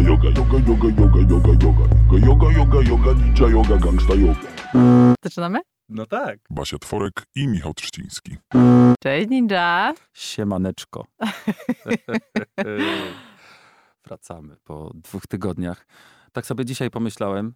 yoga, yoga, yoga, yoga, yoga, yoga, yoga, yoga, yoga, yoga, ninja yoga, gangsta yoga. Zaczynamy? No tak. Basia Tworek i Michał Trzciński. Cześć Ninja. Siemaneczko. Wracamy po dwóch tygodniach. Tak sobie dzisiaj pomyślałem,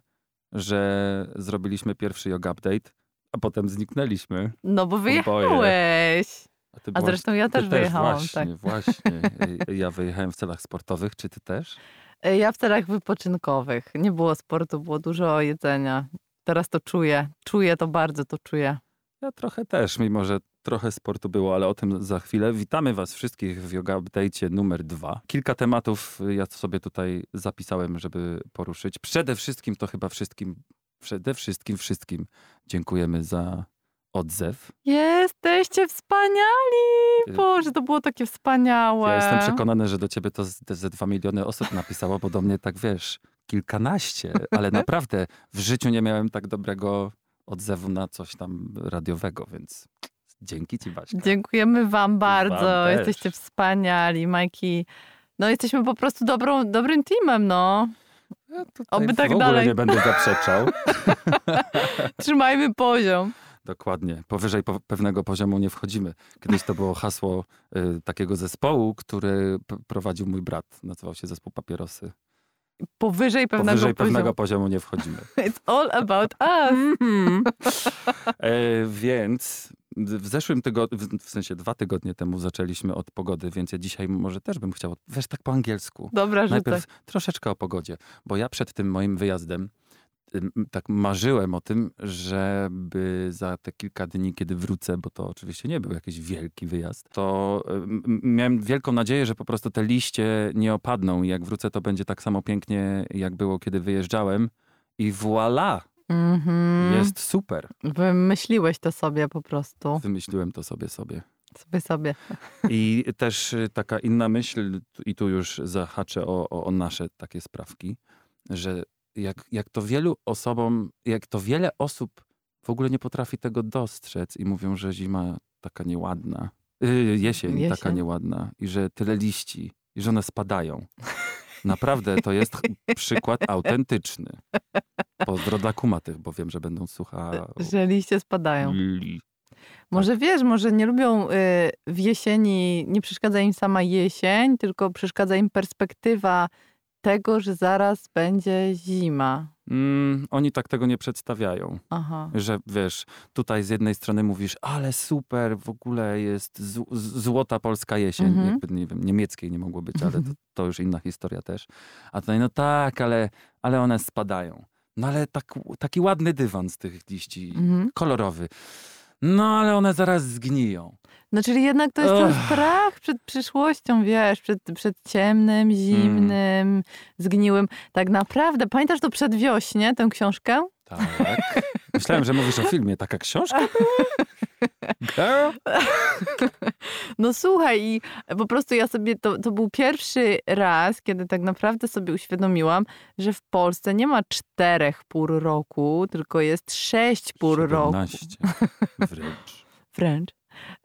że zrobiliśmy pierwszy yoga update, a potem zniknęliśmy. No bo wyjechałeś. A, ty A byłaś- zresztą ja ty też wyjechałam, Właśnie, tak. właśnie. Ja wyjechałem w celach sportowych. Czy ty też? E, Ja w celach wypoczynkowych. Nie było sportu, było dużo jedzenia. Teraz to czuję. Czuję to bardzo, to czuję. Ja trochę też, mimo że trochę sportu było, ale o tym za chwilę. Witamy Was wszystkich w Yoga Update numer dwa. Kilka tematów ja sobie tutaj zapisałem, żeby poruszyć. Przede wszystkim to chyba wszystkim, przede wszystkim wszystkim dziękujemy za odzew. Jesteście wspaniali! Boże, to było takie wspaniałe. Ja jestem przekonany, że do Ciebie to ze dwa miliony osób napisało, bo do mnie tak wiesz, kilkanaście, ale naprawdę w życiu nie miałem tak dobrego odzewu na coś tam radiowego, więc dzięki Ci Baśka. Dziękujemy wam bardzo. Wam jesteście wspaniali, Majki. No jesteśmy po prostu dobrą, dobrym teamem, no. Ja Oby w tak ogóle dalej. nie będę zaprzeczał. Trzymajmy poziom. Dokładnie. Powyżej po pewnego poziomu nie wchodzimy. Kiedyś to było hasło y, takiego zespołu, który prowadził mój brat. Nazywał się Zespół Papierosy. Powyżej pewnego Powyżej poziomu. pewnego poziomu nie wchodzimy. It's all about us. E, więc w zeszłym tygodniu, w, sensie dwa tygodnie temu zaczęliśmy od pogody, więc ja dzisiaj może też bym chciał, wiesz, tak po angielsku. Dobra, rzucaj. Najpierw troszeczkę o pogodzie, bo ja przed tym moim wyjazdem tak marzyłem o tym, żeby za te kilka dni, kiedy wrócę, bo to oczywiście nie był jakiś wielki wyjazd, to miałem wielką nadzieję, że po prostu te liście nie opadną i jak wrócę, to będzie tak samo pięknie, jak było, kiedy wyjeżdżałem. I voilà, Mhm. jest super. Wymyśliłeś to sobie po prostu. Wymyśliłem to sobie sobie. Sobie, sobie. I też y, taka inna myśl, i tu już zahaczę o, o, o nasze takie sprawki, że jak, jak to wielu osobom, jak to wiele osób w ogóle nie potrafi tego dostrzec i mówią, że zima taka nieładna, yy, jesień, taka Jesień. nieładna i że tyle liści i że one spadają. Naprawdę to jest przykład autentyczny. Pozdro dla kumatych, bo wiem, że będą słuchały. Że liście spadają. Może wiesz, może nie lubią y, w jesieni, nie przeszkadza im sama jesień, tylko przeszkadza im perspektywa tego, że zaraz będzie zima. Mm, oni tak tego nie przedstawiają. Aha. Że wiesz, tutaj z jednej strony mówisz, ale super, w ogóle jest złota polska jesień. Mhm. Jakby, nie wiem, niemieckiej nie mogło być, ale to, to już inna historia też. A tutaj, no tak, ale, ale one spadają. No ale tak, taki ładny dywan z tych liści, Mhm. kolorowy. No ale one zaraz zgniją. No czyli jednak to jest ten Ugh. strach przed przyszłością, wiesz, przed, przed ciemnym, zimnym, zgniłym. Tak naprawdę, pamiętasz to przedwiośnie, tę książkę? Tak. Myślałem, że mówisz o filmie. Taka książka była? Girl? No słuchaj, i po prostu ja sobie, to, to był pierwszy raz, kiedy tak naprawdę sobie uświadomiłam, że w Polsce nie ma czterech pór roku, tylko jest sześć pór roku. 17 wręcz. Wręcz.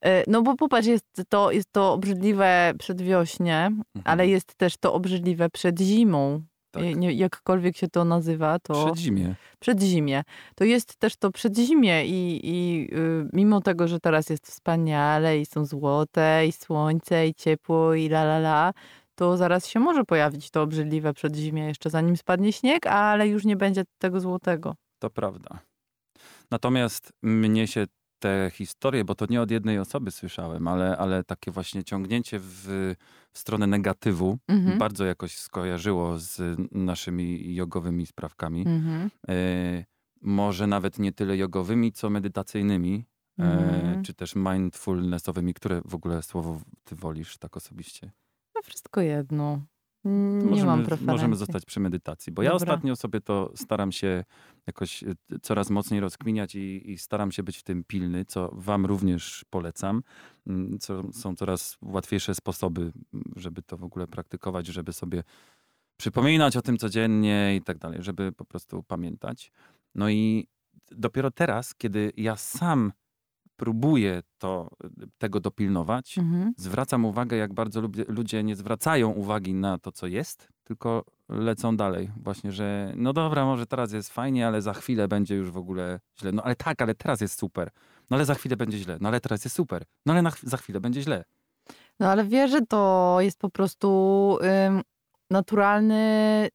E, No bo popatrz, jest to, jest to obrzydliwe przedwiośnie, ale jest też to obrzydliwe przed zimą. Tak. Nie- Nie, jakkolwiek się to nazywa, to Przedzimie. przedzimie. To jest też to przedzimie i, i y, mimo tego, że teraz jest wspaniale i są złote i słońce i ciepło i la la la, to zaraz się może pojawić to obrzydliwe przedzimie jeszcze zanim spadnie śnieg, ale już nie będzie tego złotego. To prawda. Natomiast mnie się te historie, bo to nie od jednej osoby słyszałem, ale, ale takie właśnie ciągnięcie w, w stronę negatywu Mhm. bardzo jakoś skojarzyło z naszymi jogowymi sprawkami. Mhm. E, może nawet nie tyle jogowymi, co medytacyjnymi, e, Mhm. czy też mindfulnessowymi, które w ogóle słowo ty wolisz tak osobiście. No wszystko jedno. Nie możemy, mam preferencji. możemy zostać przy medytacji, bo ja Dobra. ostatnio sobie to staram się jakoś e, coraz mocniej rozkminiać i, i staram się być w tym pilny, co wam również polecam. Mm, Co, są coraz łatwiejsze sposoby, mm, żeby to w ogóle praktykować, żeby sobie przypominać o tym codziennie i tak dalej, żeby po prostu pamiętać. No i dopiero teraz, kiedy ja sam próbuję to, tego dopilnować, Mhm. zwracam uwagę, jak bardzo ludzie nie zwracają uwagi na to, co jest, tylko lecą dalej. Właśnie, że no dobra, może teraz jest fajnie, ale za chwilę będzie już w ogóle źle. No ale tak, ale teraz jest super. No ale za chwilę będzie źle. No ale teraz jest super. No ale na, za chwilę będzie źle. No ale wiesz, że to jest po prostu naturalny,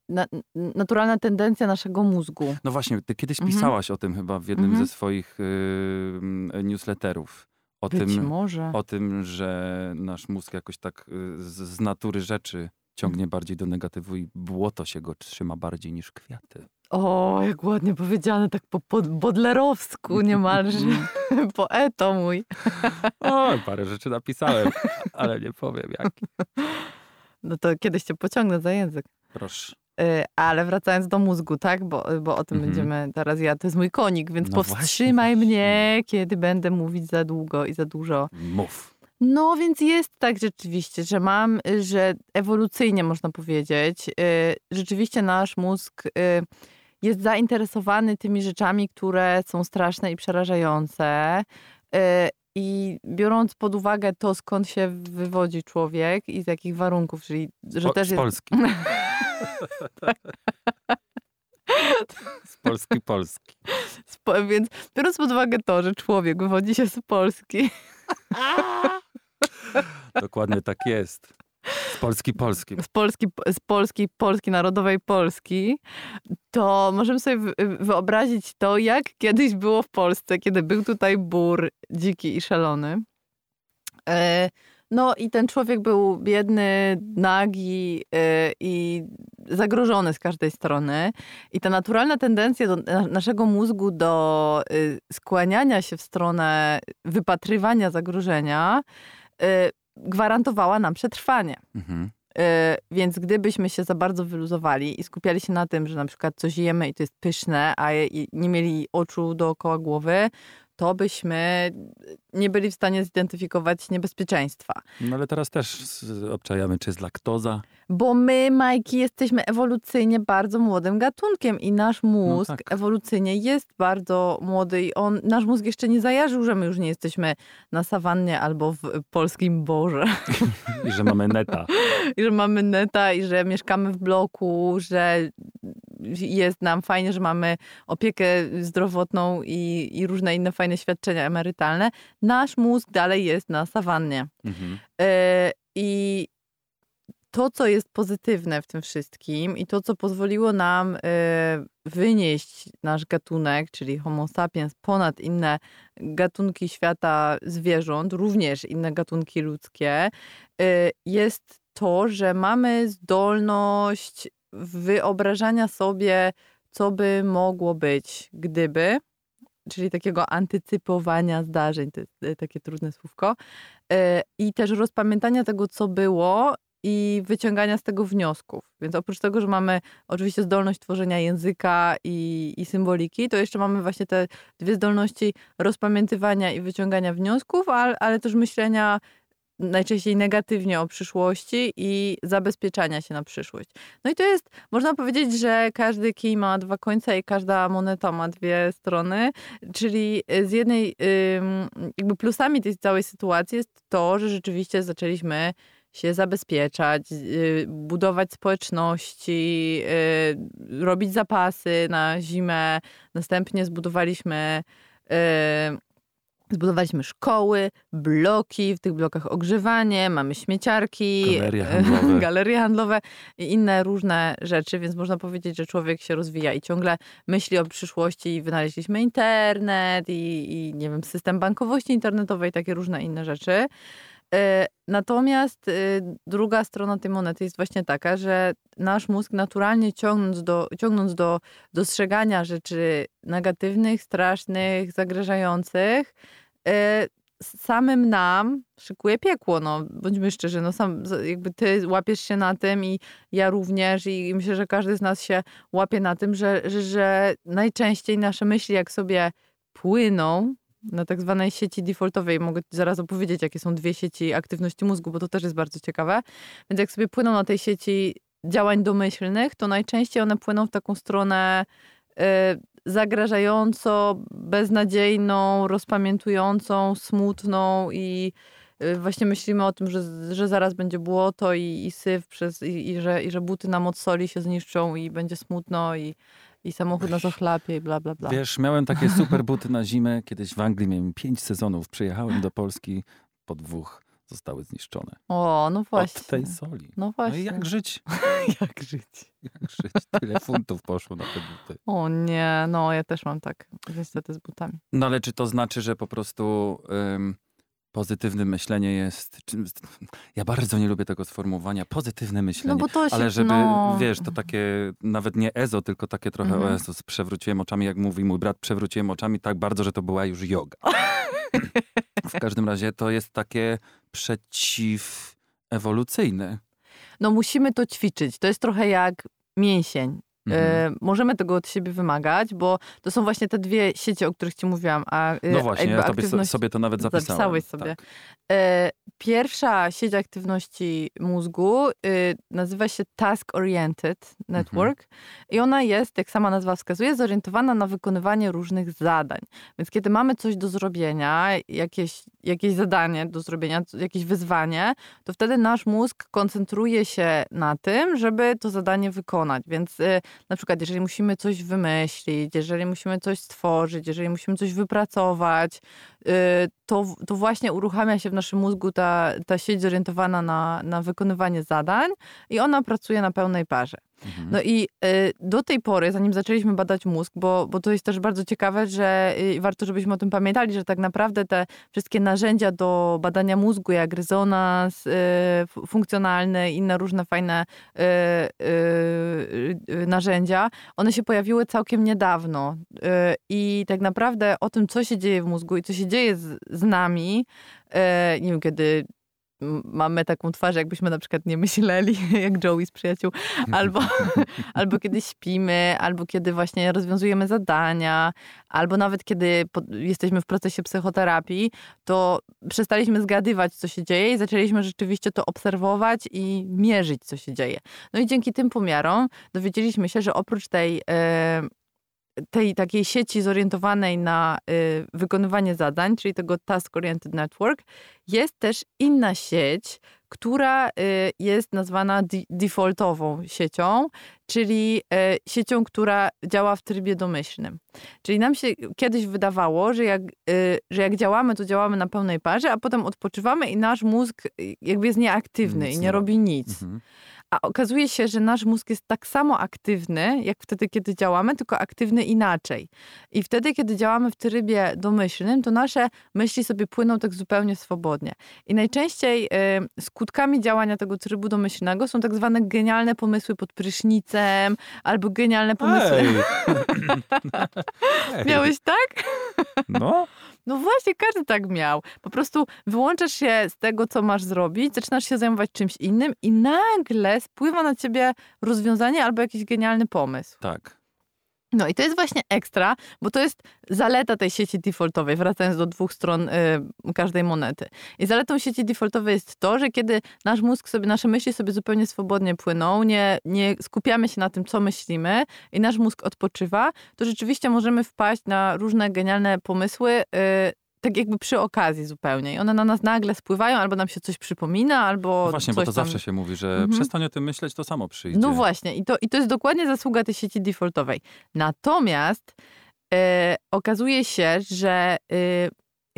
na, naturalna tendencja naszego mózgu. No właśnie, ty kiedyś Mhm. pisałaś o tym chyba w jednym Mhm. ze swoich y, newsletterów. O Być tym, może. o tym, że nasz mózg jakoś tak y, z, z natury rzeczy ciągnie bardziej do negatywu i błoto się go trzyma bardziej niż kwiaty. O, jak ładnie powiedziane, tak po, po bodlerowsku niemalże. Poeto mój. O, parę rzeczy napisałem, ale nie powiem jak. No to kiedyś cię pociągnę za język. Proszę. Y, Ale wracając do mózgu, tak? Bo, bo o tym Mhm. będziemy teraz ja. To jest mój konik, więc No powstrzymaj właśnie, mnie, kiedy będę mówić za długo i za dużo. Mów. No więc jest tak rzeczywiście, że mam, y, że ewolucyjnie można powiedzieć, y, rzeczywiście nasz mózg y, jest zainteresowany tymi rzeczami, które są straszne i przerażające. I biorąc pod uwagę to, skąd się wywodzi człowiek i z jakich warunków, czyli że Po, też z jest Polski. z Polski, Polski. Spo- Więc biorąc pod uwagę to, że człowiek wywodzi się z Polski, Dokładnie tak jest. Z Polski, Polski. z Polski, z Polski, Polski, narodowej Polski, to możemy sobie wy- wyobrazić to, jak kiedyś było w Polsce, kiedy był tutaj bór dziki i szalony. E, No i ten człowiek był biedny, nagi e, i zagrożony z każdej strony. I ta naturalna tendencja naszego mózgu do y, skłaniania się w stronę wypatrywania zagrożenia gwarantowała nam przetrwanie. Mhm. Y, Więc gdybyśmy się za bardzo wyluzowali i skupiali się na tym, że na przykład coś jemy i to jest pyszne, a nie mieli oczu dookoła głowy, to byśmy nie byli w stanie zidentyfikować niebezpieczeństwa. No ale teraz też obczajamy, czy jest laktoza. Bo my, Majki, jesteśmy ewolucyjnie bardzo młodym gatunkiem i nasz mózg tak. ewolucyjnie jest bardzo młody i on, nasz mózg jeszcze nie zajarzył, że my już nie jesteśmy na sawannie albo w polskim borze. I że mamy neta. I że mamy neta i że mieszkamy w bloku, że jest nam fajnie, że mamy opiekę zdrowotną i, i różne inne fajne świadczenia emerytalne. Nasz mózg dalej jest na sawannie. Mhm. E, I to, co jest pozytywne w tym wszystkim i to, co pozwoliło nam e, wynieść nasz gatunek, czyli Homo sapiens, ponad inne gatunki świata zwierząt, również inne gatunki ludzkie, e, jest to, że mamy zdolność wyobrażania sobie, co by mogło być, gdyby, czyli takiego antycypowania zdarzeń, to jest takie trudne słówko, e, i też rozpamiętania tego, co było i wyciągania z tego wniosków. Więc oprócz tego, że mamy oczywiście zdolność tworzenia języka i, i symboliki, to jeszcze mamy właśnie te dwie zdolności rozpamiętywania i wyciągania wniosków, ale, ale też myślenia najczęściej negatywnie o przyszłości i zabezpieczania się na przyszłość. No i to jest, można powiedzieć, że każdy kij ma dwa końce i każda moneta ma dwie strony, czyli z jednej jakby plusami tej całej sytuacji jest to, że rzeczywiście zaczęliśmy się zabezpieczać, y, budować społeczności, y, robić zapasy na zimę. Następnie zbudowaliśmy y, Zbudowaliśmy szkoły, bloki, w tych blokach ogrzewanie, mamy śmieciarki, Galerie handlowe. galerie handlowe i inne różne rzeczy, więc można powiedzieć, że człowiek się rozwija i ciągle myśli o przyszłości. I Wynaleźliśmy internet i, i nie wiem, system bankowości internetowej, takie różne inne rzeczy. E, Natomiast e, druga strona tej monety jest właśnie taka, że nasz mózg naturalnie ciągnąc do, ciągnąc do dostrzegania rzeczy negatywnych, strasznych, zagrażających, e, samym nam szykuje piekło, no. Bądźmy szczerzy, no sam jakby ty łapiesz się na tym i ja również i myślę, że każdy z nas się łapie na tym, że, że, że najczęściej nasze myśli jak sobie płyną na tak zwanej sieci defaultowej. Mogę zaraz opowiedzieć, jakie są dwie sieci aktywności mózgu, bo to też jest bardzo ciekawe. Więc jak sobie płyną na tej sieci działań domyślnych, to najczęściej one płyną w taką stronę y, zagrażająco, beznadziejną, rozpamiętującą, smutną i y, właśnie myślimy o tym, że, że zaraz będzie błoto i, i syf przez, i, i, że, i że buty nam od soli się zniszczą i będzie smutno i, i samochód nas ochlapie i bla, bla, bla. Wiesz, miałem takie super buty na zimę. Kiedyś w Anglii miałem pięć sezonów. Przyjechałem do Polski po dwóch zostały zniszczone. O, no właśnie. Od tej soli. No No właśnie. i jak żyć? jak żyć? Jak żyć? Tyle funtów poszło na te buty. O nie, no ja też mam tak niestety z butami. No ale czy to znaczy, że po prostu ym, pozytywne myślenie jest... Ja bardzo nie lubię tego sformułowania. Pozytywne myślenie. No bo to się, Ale żeby, no, wiesz, to takie nawet nie ezo, tylko takie trochę Mhm. Jezus, przewróciłem oczami, jak mówi mój brat, przewróciłem oczami tak bardzo, że to była już yoga. w każdym razie to jest takie przeciwewolucyjne. no musimy to ćwiczyć. To jest trochę jak mięsień. Mhm. E, możemy tego od siebie wymagać, bo to są właśnie te dwie sieci, o których ci mówiłam. A, e, No właśnie, ja tobie, so- aktywność- sobie to nawet zapisałem. Zapisałeś sobie. Tak. Pierwsza sieć aktywności mózgu nazywa się Task Oriented Network i ona jest, jak sama nazwa wskazuje, zorientowana na wykonywanie różnych zadań. Więc kiedy mamy coś do zrobienia, jakieś, jakieś zadanie do zrobienia, jakieś wyzwanie, to wtedy nasz mózg koncentruje się na tym, żeby to zadanie wykonać. Więc na przykład, jeżeli musimy coś wymyślić, jeżeli musimy coś stworzyć, jeżeli musimy coś wypracować, to, to właśnie uruchamia się w naszym mózgu ta, ta sieć zorientowana na, na wykonywanie zadań i ona pracuje na pełnej parze. Mhm. No i y, do tej pory, zanim zaczęliśmy badać mózg, bo, bo to jest też bardzo ciekawe, że y, warto, żebyśmy o tym pamiętali, że tak naprawdę te wszystkie narzędzia do badania mózgu, jak rezonans y, funkcjonalny inne różne fajne y, y, y, narzędzia, one się pojawiły całkiem niedawno. Y, I tak naprawdę o tym, co się dzieje w mózgu i co się dzieje z, z nami, y, nie wiem, kiedy mamy taką twarz, jakbyśmy na przykład nie myśleli, jak Joey z przyjaciół, albo, albo kiedy śpimy, albo kiedy właśnie rozwiązujemy zadania, albo nawet kiedy jesteśmy w procesie psychoterapii, to przestaliśmy zgadywać, co się dzieje i zaczęliśmy rzeczywiście to obserwować i mierzyć, co się dzieje. No i dzięki tym pomiarom dowiedzieliśmy się, że oprócz tej e, tej takiej sieci zorientowanej na y, wykonywanie zadań, czyli tego Task Oriented Network, jest też inna sieć, która y, jest nazwana de- defaultową siecią, czyli y, siecią, która działa w trybie domyślnym. Czyli nam się kiedyś wydawało, że jak, y, że jak działamy, to działamy na pełnej parze, a potem odpoczywamy i nasz mózg y, jakby jest nieaktywny Nic i nie robi nic. Mhm. A okazuje się, że nasz mózg jest tak samo aktywny, jak wtedy, kiedy działamy, tylko aktywny inaczej. I wtedy, kiedy działamy w trybie domyślnym, to nasze myśli sobie płyną tak zupełnie swobodnie. I najczęściej y, skutkami działania tego trybu domyślnego są tak zwane genialne pomysły pod prysznicem, albo genialne pomysły. Ej. Ej. Miałeś tak? No, No właśnie, każdy tak miał. Po prostu wyłączasz się z tego, co masz zrobić, zaczynasz się zajmować czymś innym i nagle spływa na ciebie rozwiązanie albo jakiś genialny pomysł. tak. No i to jest właśnie ekstra, bo to jest zaleta tej sieci defaultowej, wracając do dwóch stron y, każdej monety. I zaletą sieci defaultowej jest to, że kiedy nasz mózg sobie, nasze myśli sobie zupełnie swobodnie płyną, nie, nie skupiamy się na tym, co myślimy i nasz mózg odpoczywa, to rzeczywiście możemy wpaść na różne genialne pomysły, y, tak jakby przy okazji zupełnie. I one na nas nagle spływają, albo nam się coś przypomina, albo No właśnie, bo to tam... zawsze się mówi, że Mhm. przestań o tym myśleć, to samo przyjdzie. No właśnie, i to, i to jest dokładnie zasługa tej sieci defaultowej. Natomiast e, okazuje się, że e,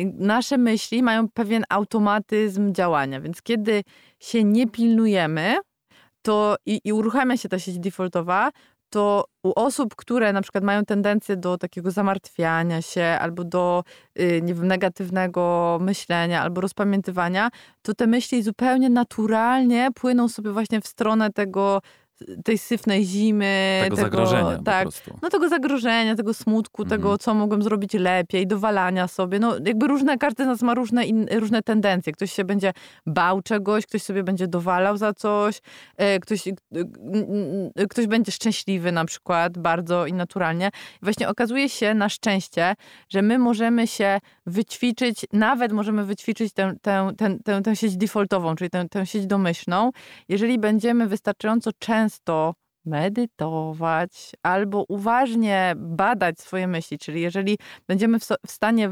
nasze myśli mają pewien automatyzm działania, więc kiedy się nie pilnujemy, to i, i uruchamia się ta sieć defaultowa, to u osób, które na przykład mają tendencję do takiego zamartwiania się albo do y, nie wiem, negatywnego myślenia albo rozpamiętywania, to te myśli zupełnie naturalnie płyną sobie właśnie w stronę tego, tej syfnej zimy. Tego zagrożenia po tak, no tego zagrożenia, tego smutku, Mhm. tego, co mogłem zrobić lepiej, dowalania sobie. No jakby różne, każdy z nas ma różne, in, różne tendencje. Ktoś się będzie bał czegoś, ktoś sobie będzie dowalał za coś, e, ktoś, e, ktoś będzie szczęśliwy na przykład bardzo i naturalnie. Właśnie okazuje się na szczęście, że my możemy się wyćwiczyć, nawet możemy wyćwiczyć tę, tę, tę, tę, tę sieć defaultową, czyli tę, tę sieć domyślną, jeżeli będziemy wystarczająco często medytować albo uważnie badać swoje myśli. Czyli jeżeli będziemy w, so, w stanie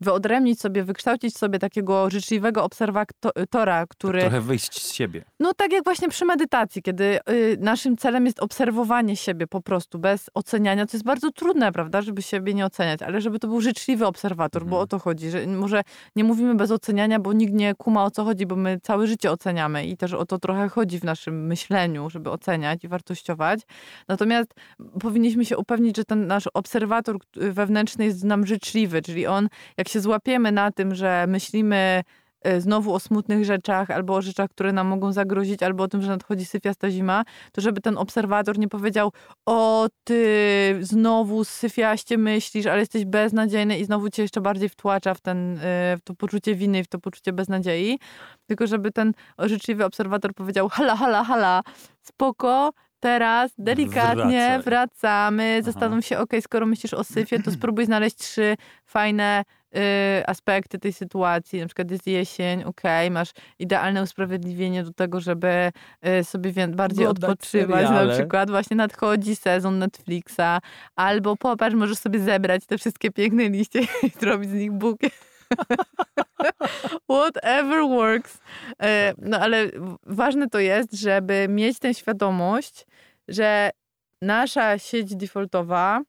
wyodrębnić sobie, wykształcić sobie takiego życzliwego obserwatora, który... Trochę wyjść z siebie. No tak jak właśnie przy medytacji, kiedy y, naszym celem jest obserwowanie siebie po prostu, bez oceniania, to jest bardzo trudne, prawda, żeby siebie nie oceniać, ale żeby to był życzliwy obserwator, mhm. bo o to chodzi, że może nie mówimy bez oceniania, bo nikt nie kuma o co chodzi, bo my całe życie oceniamy i też o to trochę chodzi w naszym myśleniu, żeby oceniać i wartościować. Natomiast powinniśmy się upewnić, że ten nasz obserwator wewnętrzny jest nam życzliwy, czyli on, jak się złapiemy na tym, że myślimy znowu o smutnych rzeczach, albo o rzeczach, które nam mogą zagrozić, albo o tym, że nadchodzi syfiasta zima, to żeby ten obserwator nie powiedział, o ty znowu syfiaście myślisz, ale jesteś beznadziejny i znowu cię jeszcze bardziej wtłacza w, ten, e, w to poczucie winy, w to poczucie beznadziei, tylko żeby ten życzliwy obserwator powiedział, hala, hala, hala, spoko, teraz delikatnie Wracaj. wracamy. Zastanów się, ok, skoro myślisz o syfie, to spróbuj znaleźć trzy fajne aspekty tej sytuacji. Na przykład jest jesień, ok, masz idealne usprawiedliwienie do tego, żeby y, sobie bardziej Oddać odpoczywać. Seriale. Na przykład właśnie nadchodzi sezon Netflixa, albo popatrz, możesz sobie zebrać te wszystkie piękne liście i zrobić z nich bukiet. Whatever works. E, no ale ważne to jest, żeby mieć tę świadomość, że nasza sieć defaultowa,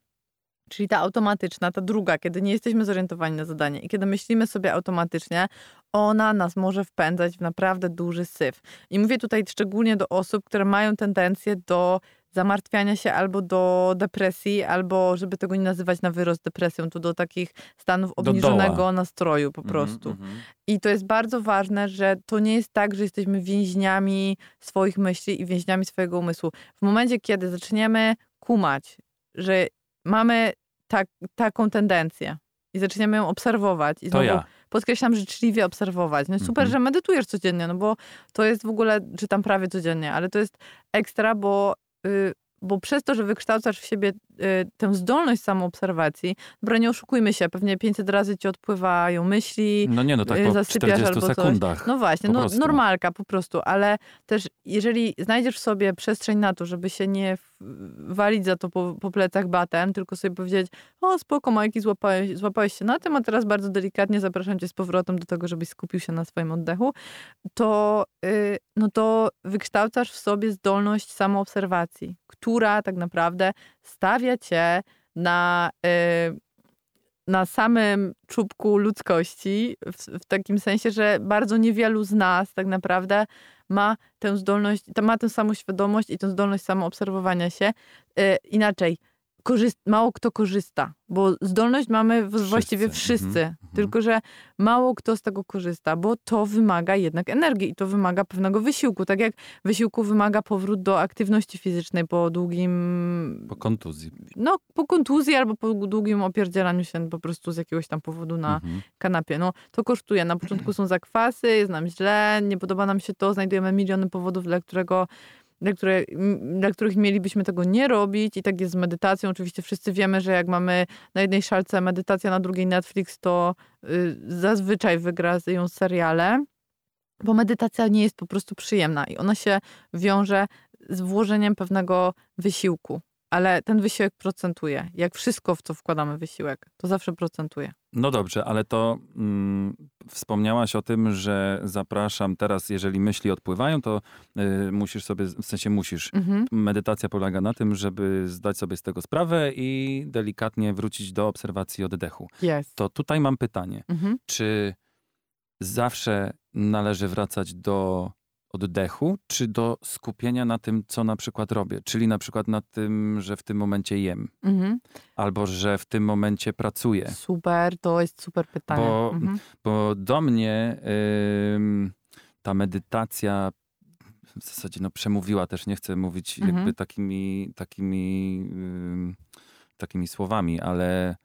czyli ta automatyczna, ta druga, kiedy nie jesteśmy zorientowani na zadanie i kiedy myślimy sobie automatycznie, ona nas może wpędzać w naprawdę duży syf. I mówię tutaj szczególnie do osób, które mają tendencję do zamartwiania się albo do depresji, albo żeby tego nie nazywać na wyrost depresją, to do takich stanów obniżonego nastroju po mhm, prostu. Mm -hmm. I to jest bardzo ważne, że to nie jest tak, że jesteśmy więźniami swoich myśli i więźniami swojego umysłu. W momencie, kiedy zaczniemy kumać, że mamy tak, taką tendencję i zaczniemy ją obserwować i znowu ja. podkreślam, życzliwie obserwować. No super, mm -hmm. że medytujesz codziennie, no bo to jest w ogóle, czytam prawie codziennie, ale to jest ekstra, bo y, bo przez to, że wykształcasz w siebie tę zdolność samoobserwacji, dobra, nie oszukujmy się, pewnie 500 razy ci odpływają myśli, No nie, no tak po zasypiasz 40 albo sekundach. Coś. No właśnie, no, normalka po prostu, ale też jeżeli znajdziesz w sobie przestrzeń na to, żeby się nie walić za to po, po plecach batem, tylko sobie powiedzieć, o spoko Majki, złapałeś, złapałeś się na tym, a teraz bardzo delikatnie zapraszam cię z powrotem do tego, żebyś skupił się na swoim oddechu, to, yy, no to wykształcasz w sobie zdolność samoobserwacji, która tak naprawdę stawia cię na... Yy, na samym czubku ludzkości, w, w, takim sensie, że bardzo niewielu z nas tak naprawdę ma tę zdolność, ma tę samą świadomość i tę zdolność samoobserwowania się. Yy, inaczej, mało kto korzysta, bo zdolność mamy wszyscy. właściwie wszyscy, mhm, mhm. tylko że mało kto z tego korzysta, bo to wymaga jednak energii i to wymaga pewnego wysiłku. Tak jak wysiłku wymaga powrót do aktywności fizycznej po długim... Po kontuzji. No, po kontuzji albo po długim opierdzielaniu się po prostu z jakiegoś tam powodu na mhm. kanapie. No, to kosztuje. Na początku są zakwasy, jest nam źle, nie podoba nam się to, znajdujemy miliony powodów, dla którego dla, które, dla których mielibyśmy tego nie robić. I tak jest z medytacją. Oczywiście wszyscy wiemy, że jak mamy na jednej szalce medytacja, na drugiej Netflix, to y, zazwyczaj wygra ją seriale. Bo medytacja nie jest po prostu przyjemna i ona się wiąże z włożeniem pewnego wysiłku ale ten wysiłek procentuje. Jak wszystko, w co wkładamy wysiłek, to zawsze procentuje. No dobrze, ale to mm, wspomniałaś o tym, że zapraszam teraz, jeżeli myśli odpływają, to y, musisz sobie, w sensie musisz. Mhm. Medytacja polega na tym, żeby zdać sobie z tego sprawę i delikatnie wrócić do obserwacji oddechu. Yes. To tutaj mam pytanie. Mhm. Czy zawsze należy wracać do oddechu, czy do skupienia na tym, co na przykład robię. Czyli na przykład na tym, że w tym momencie jem. Mhm. Albo że w tym momencie pracuję. Super, to jest super pytanie. Bo, mhm. bo do mnie ta medytacja w zasadzie no, przemówiła też, nie chcę mówić mhm. jakby takimi, takimi, takimi słowami, ale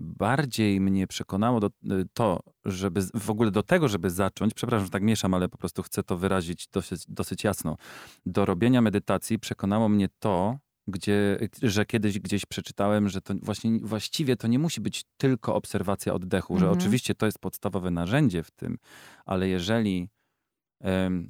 bardziej mnie przekonało do, y, to, żeby w ogóle do tego, żeby zacząć, przepraszam, że tak mieszam, ale po prostu chcę to wyrazić dosyć, dosyć jasno. Do robienia medytacji przekonało mnie to, gdzie, że kiedyś gdzieś przeczytałem, że to właśnie właściwie to nie musi być tylko obserwacja oddechu, mhm. że oczywiście to jest podstawowe narzędzie w tym, ale jeżeli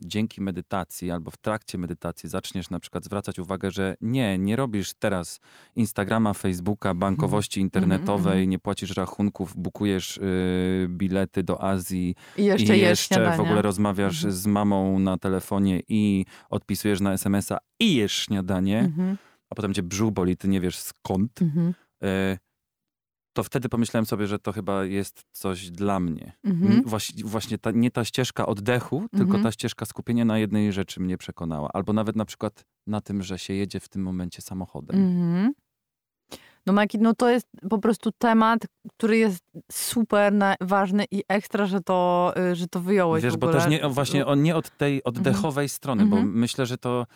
dzięki medytacji albo w trakcie medytacji zaczniesz na przykład zwracać uwagę, że nie, nie robisz teraz Instagrama, Facebooka, bankowości internetowej, mhm. nie płacisz rachunków, bukujesz y, bilety do Azji I jeszcze i jesz jeszcze w ogóle rozmawiasz Mhm. z mamą na telefonie i odpisujesz na SMS-a i jesz śniadanie, Mhm, a potem cię brzuch boli, ty nie wiesz skąd, mhm, e, to wtedy pomyślałem sobie, że to chyba jest coś dla mnie. mhm. N- Właśnie, ta, nie ta ścieżka oddechu, tylko Mhm. ta ścieżka skupienia na jednej rzeczy mnie przekonała. Albo nawet na przykład na tym, że się jedzie w tym momencie samochodem. Mhm. No Maki, no to jest po prostu temat, który jest super ważny i ekstra, że to, y, że to wyjąłeś Wiesz, bo też nie, właśnie nie od tej oddechowej strony, bo Mhm. myślę, że to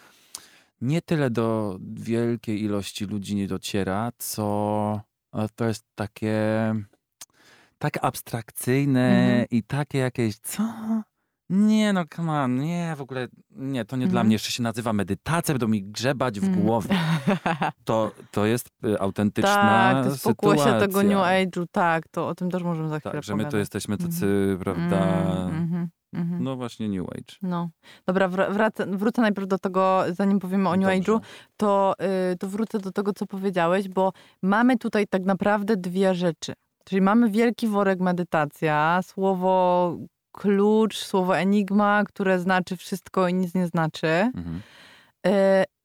nie tyle do wielkiej ilości ludzi nie dociera, co to jest takie tak abstrakcyjne Mhm. i takie jakieś, co? Nie no, come on, nie, w ogóle, nie, to nie dla Mhm. mnie. Jeszcze się nazywa medytacja, będą mi grzebać w Mhm. głowie. To, to jest y, autentyczna tak, to sytuacja. tego New Age'u, tak, to o tym też możemy za chwilę Tak, że my tu jesteśmy tacy, prawda, Mm, mhm, no właśnie New Age. No, dobra, wr- wracę, wrócę najpierw do tego, zanim powiemy o New Dobrze. Age'u, to, y, to wrócę do tego, co powiedziałeś, bo mamy tutaj tak naprawdę dwie rzeczy. Czyli mamy wielki worek medytacja, słowo klucz, słowo enigma, które znaczy wszystko i nic nie znaczy. Mhm. Y,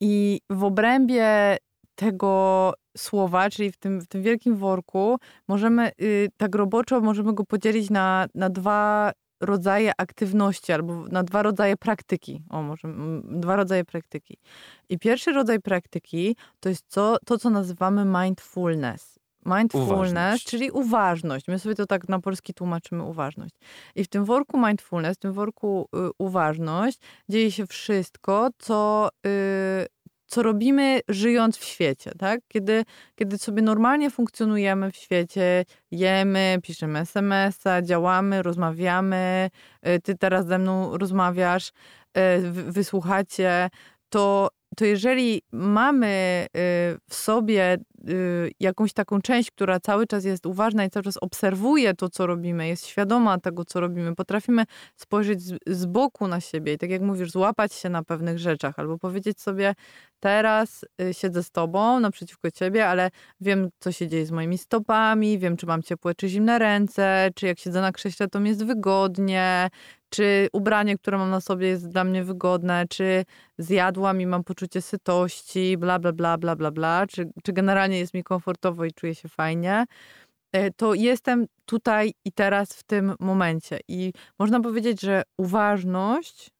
I w obrębie tego słowa, czyli w tym, w tym wielkim worku, możemy y, tak roboczo możemy go podzielić na, na dwa rodzaje aktywności albo na dwa rodzaje praktyki. O, może dwa rodzaje praktyki. I pierwszy rodzaj praktyki to jest co, to, co nazywamy mindfulness. Mindfulness, Uważność. czyli uważność. My sobie to tak na polski tłumaczymy uważność. I w tym worku mindfulness, w tym worku y, uważność dzieje się wszystko, co, y, co robimy żyjąc w świecie, tak? Kiedy, kiedy sobie normalnie funkcjonujemy w świecie, jemy, piszemy SMS-a, działamy, rozmawiamy, y, ty teraz ze mną rozmawiasz, y, wy- wysłuchacie, to, to jeżeli mamy y, w sobie jakąś taką część, która cały czas jest uważna i cały czas obserwuje to, co robimy, jest świadoma tego, co robimy, potrafimy spojrzeć z, z boku na siebie i tak jak mówisz, złapać się na pewnych rzeczach albo powiedzieć sobie, teraz y, siedzę z tobą naprzeciwko ciebie, ale wiem, co się dzieje z moimi stopami, wiem, czy mam ciepłe czy zimne ręce, czy jak siedzę na krześle, to mi jest wygodnie, czy ubranie, które mam na sobie jest dla mnie wygodne, czy zjadłam i mam poczucie sytości, bla, bla, bla, bla, bla, bla, czy, czy generalnie jest mi komfortowo i czuję się fajnie, e, to jestem tutaj i teraz w tym momencie. I można powiedzieć, że uważność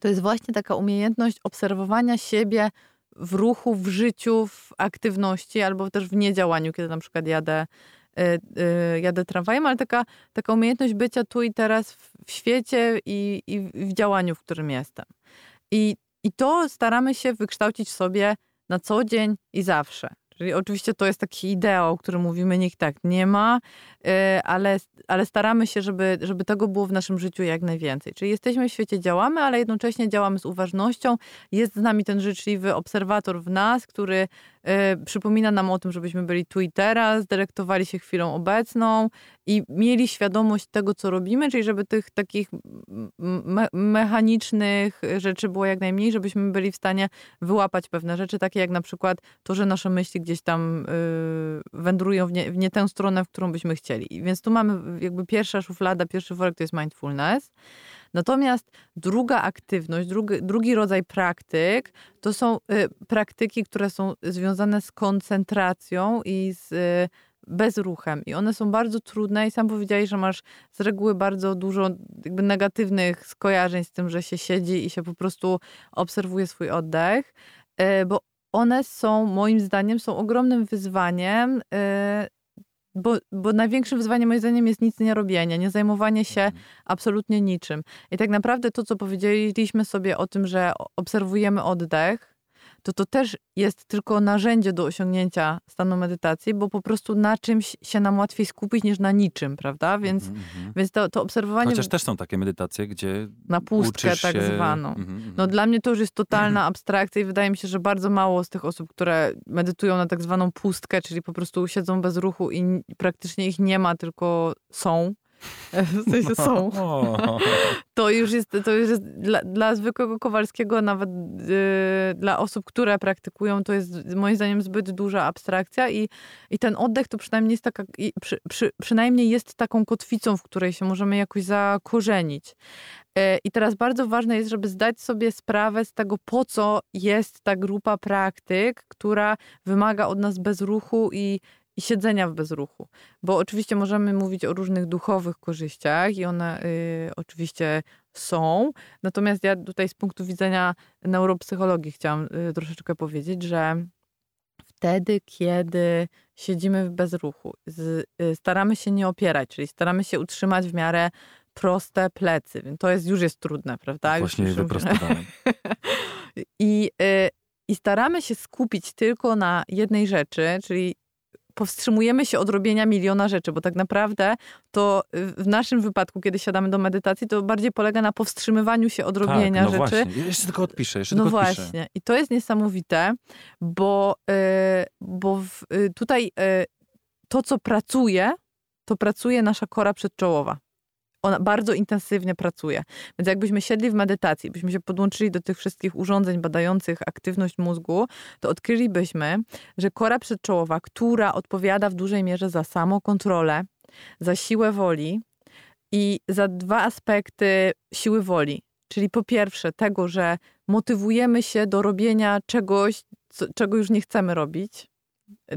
to jest właśnie taka umiejętność obserwowania siebie w ruchu, w życiu, w aktywności albo też w niedziałaniu, kiedy na przykład jadę, y, y, jadę tramwajem, ale taka, taka umiejętność bycia tu i teraz w, świecie i, i w działaniu, w którym jestem. I, I to staramy się wykształcić sobie na co dzień i zawsze. Czyli oczywiście to jest taki ideał, o którym mówimy, nikt tak nie ma, y, ale, ale staramy się, żeby, żeby tego było w naszym życiu jak najwięcej. Czyli jesteśmy w świecie, działamy, ale jednocześnie działamy z uważnością. Jest z nami ten życzliwy obserwator w nas, który przypomina nam o tym, żebyśmy byli tu i teraz, dyrektowali się chwilą obecną i mieli świadomość tego, co robimy, czyli żeby tych takich me mechanicznych rzeczy było jak najmniej, żebyśmy byli w stanie wyłapać pewne rzeczy, takie jak na przykład to, że nasze myśli gdzieś tam y, wędrują w nie, w nie tę stronę, w którą byśmy chcieli. Więc tu mamy jakby pierwsza szuflada, pierwszy worek to jest mindfulness. Natomiast druga aktywność, drugi, drugi rodzaj praktyk to są y, praktyki, które są związane z koncentracją i z y, bezruchem. I one są bardzo trudne i sam powiedziałeś, że masz z reguły bardzo dużo jakby negatywnych skojarzeń z tym, że się siedzi i się po prostu obserwuje swój oddech, y, bo one są, moim zdaniem, są ogromnym wyzwaniem, y, bo, bo największym wyzwaniem moim zdaniem jest nic nie robienie, nie zajmowanie się absolutnie niczym. I tak naprawdę to, co powiedzieliśmy sobie o tym, że obserwujemy oddech, to to też jest tylko narzędzie do osiągnięcia stanu medytacji, bo po prostu na czymś się nam łatwiej skupić niż na niczym, prawda? Więc, Mhm, mhm. więc to, to obserwowanie Chociaż też są takie medytacje, gdzie na pustkę tak się... zwaną. Mhm, mhm. No dla mnie to już jest totalna abstrakcja i wydaje mi się, że bardzo mało z tych osób, które medytują na tak zwaną pustkę, czyli po prostu siedzą bez ruchu i praktycznie ich nie ma, tylko są, w sensie są, to już jest, to już jest dla, dla zwykłego Kowalskiego, nawet yy, dla osób, które praktykują, to jest moim zdaniem zbyt duża abstrakcja i, i ten oddech to przynajmniej jest taka, przy, przy, przynajmniej jest taką kotwicą, w której się możemy jakoś zakorzenić. Yy, I teraz bardzo ważne jest, żeby zdać sobie sprawę z tego, po co jest ta grupa praktyk, która wymaga od nas bezruchu i, i siedzenia w bezruchu. Bo oczywiście możemy mówić o różnych duchowych korzyściach i one y, oczywiście są. Natomiast ja tutaj z punktu widzenia neuropsychologii chciałam y, troszeczkę powiedzieć, że wtedy, kiedy siedzimy w bezruchu, z, y, staramy się nie opierać, czyli staramy się utrzymać w miarę proste plecy. Więc to jest, już jest trudne, prawda? Już właśnie musimy- wyprostowałem. I, y, I staramy się skupić tylko na jednej rzeczy, czyli powstrzymujemy się od robienia miliona rzeczy, bo tak naprawdę to y, w naszym wypadku, kiedy siadamy do medytacji, to bardziej polega na powstrzymywaniu się od robienia tak, no rzeczy. Właśnie. Jeszcze tylko odpiszę, jeszcze No tylko odpiszę. właśnie. I to jest niesamowite, bo, y, bo w, y, tutaj to, co pracuje, to pracuje nasza kora przedczołowa. Ona bardzo intensywnie pracuje. Więc jakbyśmy siedli w medytacji, byśmy się podłączyli do tych wszystkich urządzeń badających aktywność mózgu, to odkrylibyśmy, że kora przedczołowa, która odpowiada w dużej mierze za samokontrolę, za siłę woli i za dwa aspekty siły woli. Czyli po pierwsze tego, że motywujemy się do robienia czegoś, co, czego już nie chcemy robić.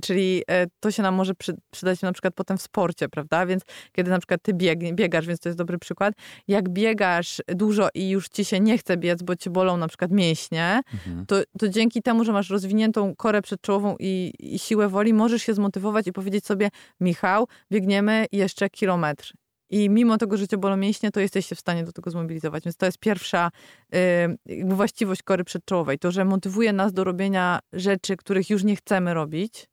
Czyli e, to się nam może przy, przydać na przykład potem w sporcie, prawda? Więc kiedy na przykład ty biegnie, biegasz, więc to jest dobry przykład. Jak biegasz dużo i już ci się nie chce biec, bo ci bolą na przykład mięśnie, Mhm. to, to dzięki temu, że masz rozwiniętą korę przedczołową i, i siłę woli, możesz się zmotywować i powiedzieć sobie, Michał, biegniemy jeszcze kilometr. I mimo tego, że cię bolą mięśnie, to jesteście w stanie do tego zmobilizować. Więc to jest pierwsza y, właściwość kory przedczołowej. To, że motywuje nas do robienia rzeczy, których już nie chcemy robić.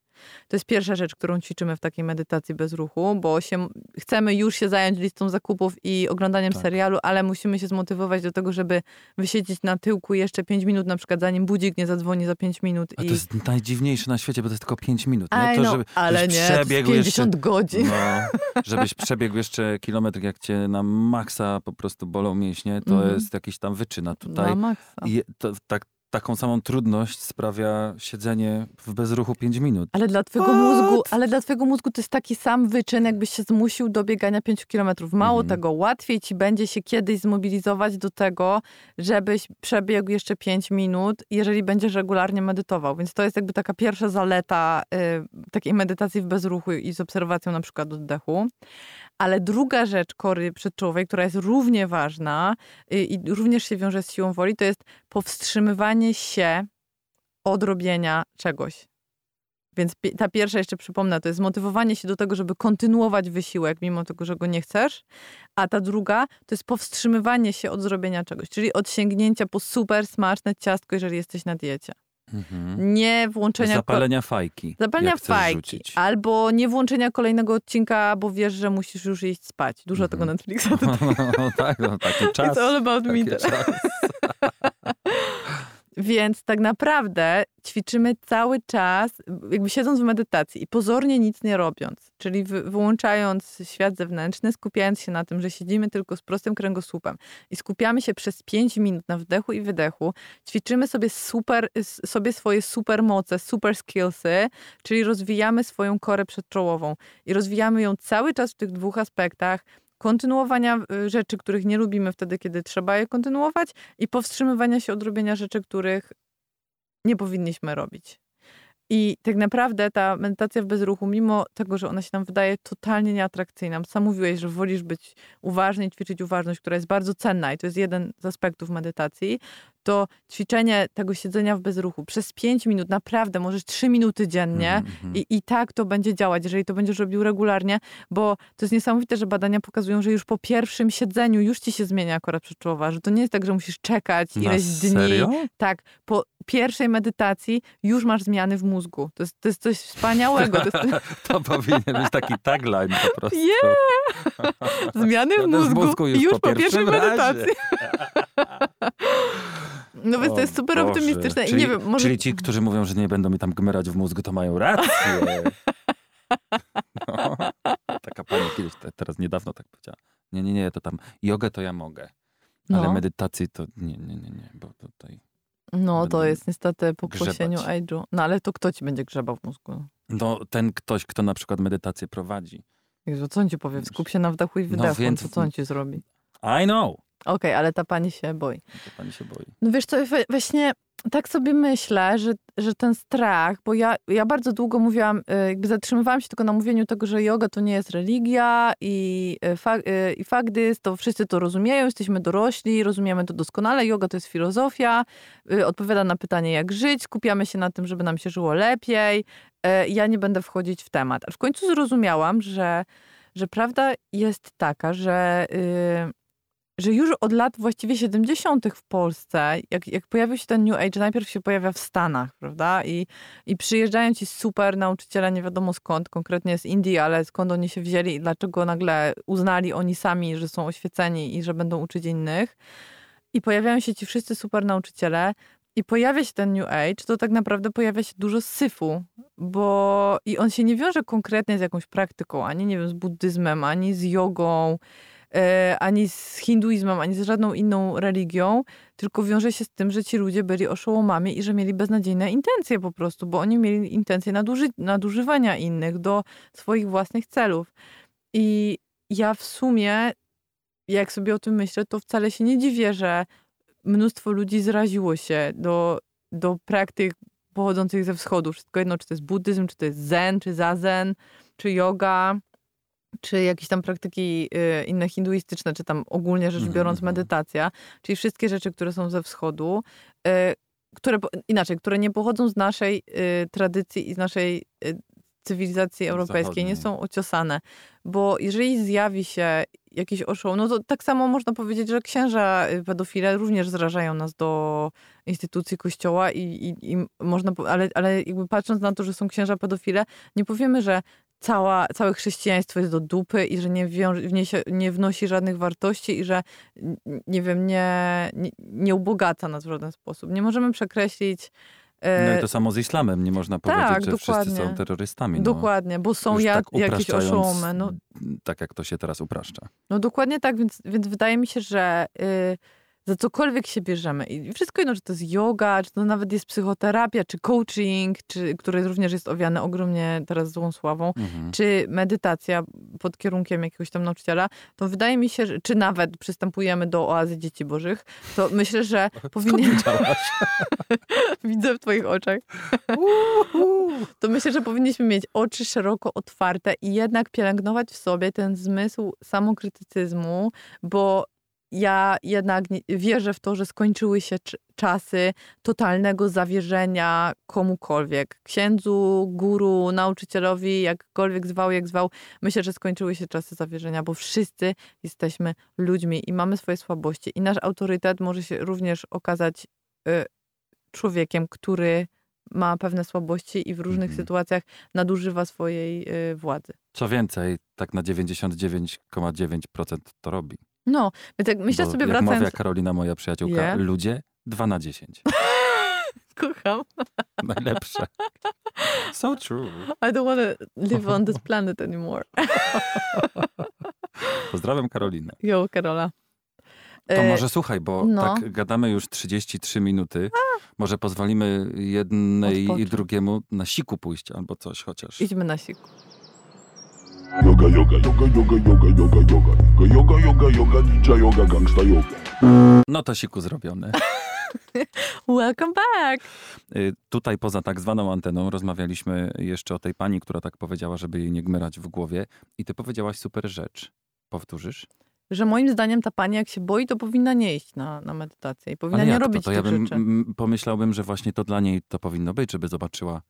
To jest pierwsza rzecz, którą ćwiczymy w takiej medytacji bez ruchu, bo się, chcemy już się zająć listą zakupów i oglądaniem Tak. serialu, ale musimy się zmotywować do tego, żeby wysiedzieć na tyłku jeszcze 5 minut, na przykład zanim budzik nie zadzwoni za 5 minut. A i... to jest najdziwniejsze na świecie, bo to jest tylko 5 minut. Nie? To, know, żeby, ale żebyś nie, to jest przebiegł 50 jeszcze, godzin. No, żebyś przebiegł jeszcze kilometr, jak cię na maksa po prostu bolą mięśnie, to Mhm. jest jakiś tam wyczyna tutaj. Na maksa. To, tak, taką samą trudność sprawia siedzenie w bezruchu 5 minut. Ale dla twojego What? mózgu, ale dla twojego mózgu to jest taki sam wyczyn, jakbyś się zmusił do biegania 5 kilometrów. Mało Mhm. tego, łatwiej ci będzie się kiedyś zmobilizować do tego, żebyś przebiegł jeszcze 5 minut, jeżeli będziesz regularnie medytował. Więc to jest jakby taka pierwsza zaleta y, takiej medytacji w bezruchu i z obserwacją na przykład oddechu. Ale druga rzecz kory przedczołowej, która jest równie ważna y, i również się wiąże z siłą woli, to jest powstrzymywanie się od robienia czegoś. Więc ta pierwsza, jeszcze przypomnę, to jest motywowanie się do tego, żeby kontynuować wysiłek, mimo tego, że go nie chcesz. A ta druga to jest powstrzymywanie się od zrobienia czegoś, czyli od sięgnięcia po super smaczne ciastko, jeżeli jesteś na diecie. Mhm. Nie włączenia... Zapalenia fajki. Zapalenia fajki. Albo nie włączenia kolejnego odcinka, bo wiesz, że musisz już iść spać. Dużo Mhm. tego Netflixa. To No, tak, no, taki czas. It's all about me. Więc tak naprawdę ćwiczymy cały czas, jakby siedząc w medytacji i pozornie nic nie robiąc, czyli wy, wyłączając świat zewnętrzny, skupiając się na tym, że siedzimy tylko z prostym kręgosłupem i skupiamy się przez 5 minut na wdechu i wydechu, ćwiczymy sobie super, sobie swoje super moce, super skillsy, czyli rozwijamy swoją korę przedczołową i rozwijamy ją cały czas w tych dwóch aspektach, kontynuowania y, rzeczy, których nie lubimy wtedy, kiedy trzeba je kontynuować i powstrzymywania się od robienia rzeczy, których nie powinniśmy robić. I tak naprawdę ta medytacja w bezruchu, mimo tego, że ona się nam wydaje totalnie nieatrakcyjna, sam mówiłeś, że wolisz być uważny i ćwiczyć uważność, która jest bardzo cenna i to jest jeden z aspektów medytacji, to ćwiczenie tego siedzenia w bezruchu przez 5 minut, naprawdę możesz 3 minuty dziennie, Mhm, mhm. i, I tak to będzie działać, jeżeli to będziesz robił regularnie, bo to jest niesamowite, że badania pokazują, że już po pierwszym siedzeniu już ci się zmienia kora przedczołowa, że to nie jest tak, że musisz czekać ileś dni. serio? Tak, po pierwszej medytacji już masz zmiany w mózgu. To jest, to jest coś wspaniałego. To jest, To powinien być taki tagline po prostu. Yeah! zmiany w mózgu, mózgu już już, po po, pierwszej medytacji. No więc to jest super Boże. optymistyczne. Czyli, I nie wiem, może... czyli ci, którzy mówią, że nie będą mi tam gmerać w mózgu, to mają rację. No, taka pani kiedyś, te- teraz niedawno tak powiedziała. Nie, nie, nie, to tam jogę to ja mogę. Ale No. medytacji to nie, nie, nie, nie, bo tutaj... No to jest niestety po kłosieniu age'u. No ale to kto ci będzie grzebał w mózgu? No ten ktoś, kto na przykład medytację prowadzi. Jezu, co on ci powie? Skup się na wdachu i wydechu. No więc- co on ci zrobi? I know! Okej, ale ta pani się boi. To pani się boi. No wiesz co, właśnie tak sobie myślę, że, że ten strach, bo ja, ja bardzo długo mówiłam, y, jakby zatrzymywałam się tylko na mówieniu tego, że yoga to nie jest religia i, y, fa, y, i fakt jest, to wszyscy to rozumieją, jesteśmy dorośli, rozumiemy to doskonale, yoga to jest filozofia, odpowiada na pytanie jak żyć, skupiamy się na tym, żeby nam się żyło lepiej, ja nie będę wchodzić w temat. A w końcu zrozumiałam, że, że prawda jest taka, że... y, że już od lat właściwie 70. w Polsce, jak, jak pojawił się ten New Age, najpierw się pojawia w Stanach, prawda? I, I przyjeżdżają ci super nauczyciele, nie wiadomo skąd, konkretnie z Indii, ale skąd oni się wzięli i dlaczego nagle uznali oni sami, że są oświeceni i że będą uczyć innych. I pojawiają się ci wszyscy super nauczyciele i pojawia się ten New Age, to tak naprawdę pojawia się dużo syfu, bo i on się nie wiąże konkretnie z jakąś praktyką, ani nie wiem, z buddyzmem, ani z jogą, ani z hinduizmem, ani z żadną inną religią, tylko wiąże się z tym, że ci ludzie byli oszołomami i że mieli beznadziejne intencje po prostu, bo oni mieli intencje naduży nadużywania innych do swoich własnych celów. I ja w sumie, jak sobie o tym myślę, to wcale się nie dziwię, że mnóstwo ludzi zraziło się do, do praktyk pochodzących ze wschodu. Wszystko jedno, czy to jest buddyzm, czy to jest zen, czy zazen, czy yoga, czy jakieś tam praktyki y, inne hinduistyczne, czy tam ogólnie rzecz Mhm, biorąc mhm. medytacja, czyli wszystkie rzeczy, które są ze wschodu, y, które, inaczej, które nie pochodzą z naszej y, tradycji i z naszej cywilizacji europejskiej, nie Zachodniej. są ociosane. Bo jeżeli zjawi się jakiś oszoł, no to tak samo można powiedzieć, że księża pedofile również zrażają nas do instytucji kościoła i, i, i można, ale, ale jakby patrząc na to, że są księża pedofile, nie powiemy, że cała, całe chrześcijaństwo jest do dupy i że nie, wiąże, wniesie, nie wnosi żadnych wartości i że nie wiem, nie, nie, nie ubogaca nas w żaden sposób. Nie możemy przekreślić e, No i to samo z islamem. Nie można tak, powiedzieć, że wszyscy dokładnie. są terrorystami. No, Dokładnie, bo są ja, tak jakieś oszołomy. No, Tak jak to się teraz upraszcza. No dokładnie tak, więc, więc wydaje mi się, że y, za cokolwiek się bierzemy i wszystko jedno, czy to jest yoga, czy to nawet jest psychoterapia, czy coaching, czy, który również jest owiany ogromnie teraz złą sławą, Mhm. czy medytacja pod kierunkiem jakiegoś tam nauczyciela, to wydaje mi się, że, czy nawet przystępujemy do oazy dzieci bożych, to myślę, że powinien... Widzę w twoich oczach. to myślę, że powinniśmy mieć oczy szeroko otwarte i jednak pielęgnować w sobie ten zmysł samokrytycyzmu, bo ja jednak wierzę w to, że skończyły się cz- czasy totalnego zawierzenia komukolwiek. Księdzu, guru, nauczycielowi, jakkolwiek zwał, jak zwał. Myślę, że skończyły się czasy zawierzenia, bo wszyscy jesteśmy ludźmi i mamy swoje słabości. I nasz autorytet może się również okazać y, człowiekiem, który ma pewne słabości i w różnych Mhm. sytuacjach nadużywa swojej y, władzy. Co więcej, tak na 99,9% to robi. No, jak myślę Bo sobie jak wracając... mawia Karolina, moja przyjaciółka, Je? ludzie 2 na 10. Kocham. Najlepsze. So true. I don't want to live on this planet anymore. Pozdrawiam Karolinę. Jo, Karola. To E, może słuchaj, bo no. tak gadamy już 33 minuty. Może pozwolimy jednej i drugiemu na siku pójść albo coś chociaż. Idźmy na siku. Yoga, yoga, yoga, yoga, yoga, yoga, yoga. Yoga, yoga, yoga, ninja yoga, gangsta yoga. No to siku zrobione. Welcome back! Y, Tutaj poza tak zwaną anteną rozmawialiśmy jeszcze o tej pani, która tak powiedziała, żeby jej nie gmerać w głowie. I ty powiedziałaś super rzecz. Powtórzysz? Że moim zdaniem ta pani, jak się boi, to powinna nie iść na, na medytację i powinna nie jak robić to? To ja tych bym rzeczy. pomyślałbym, że właśnie to dla niej to powinno być, żeby zobaczyła,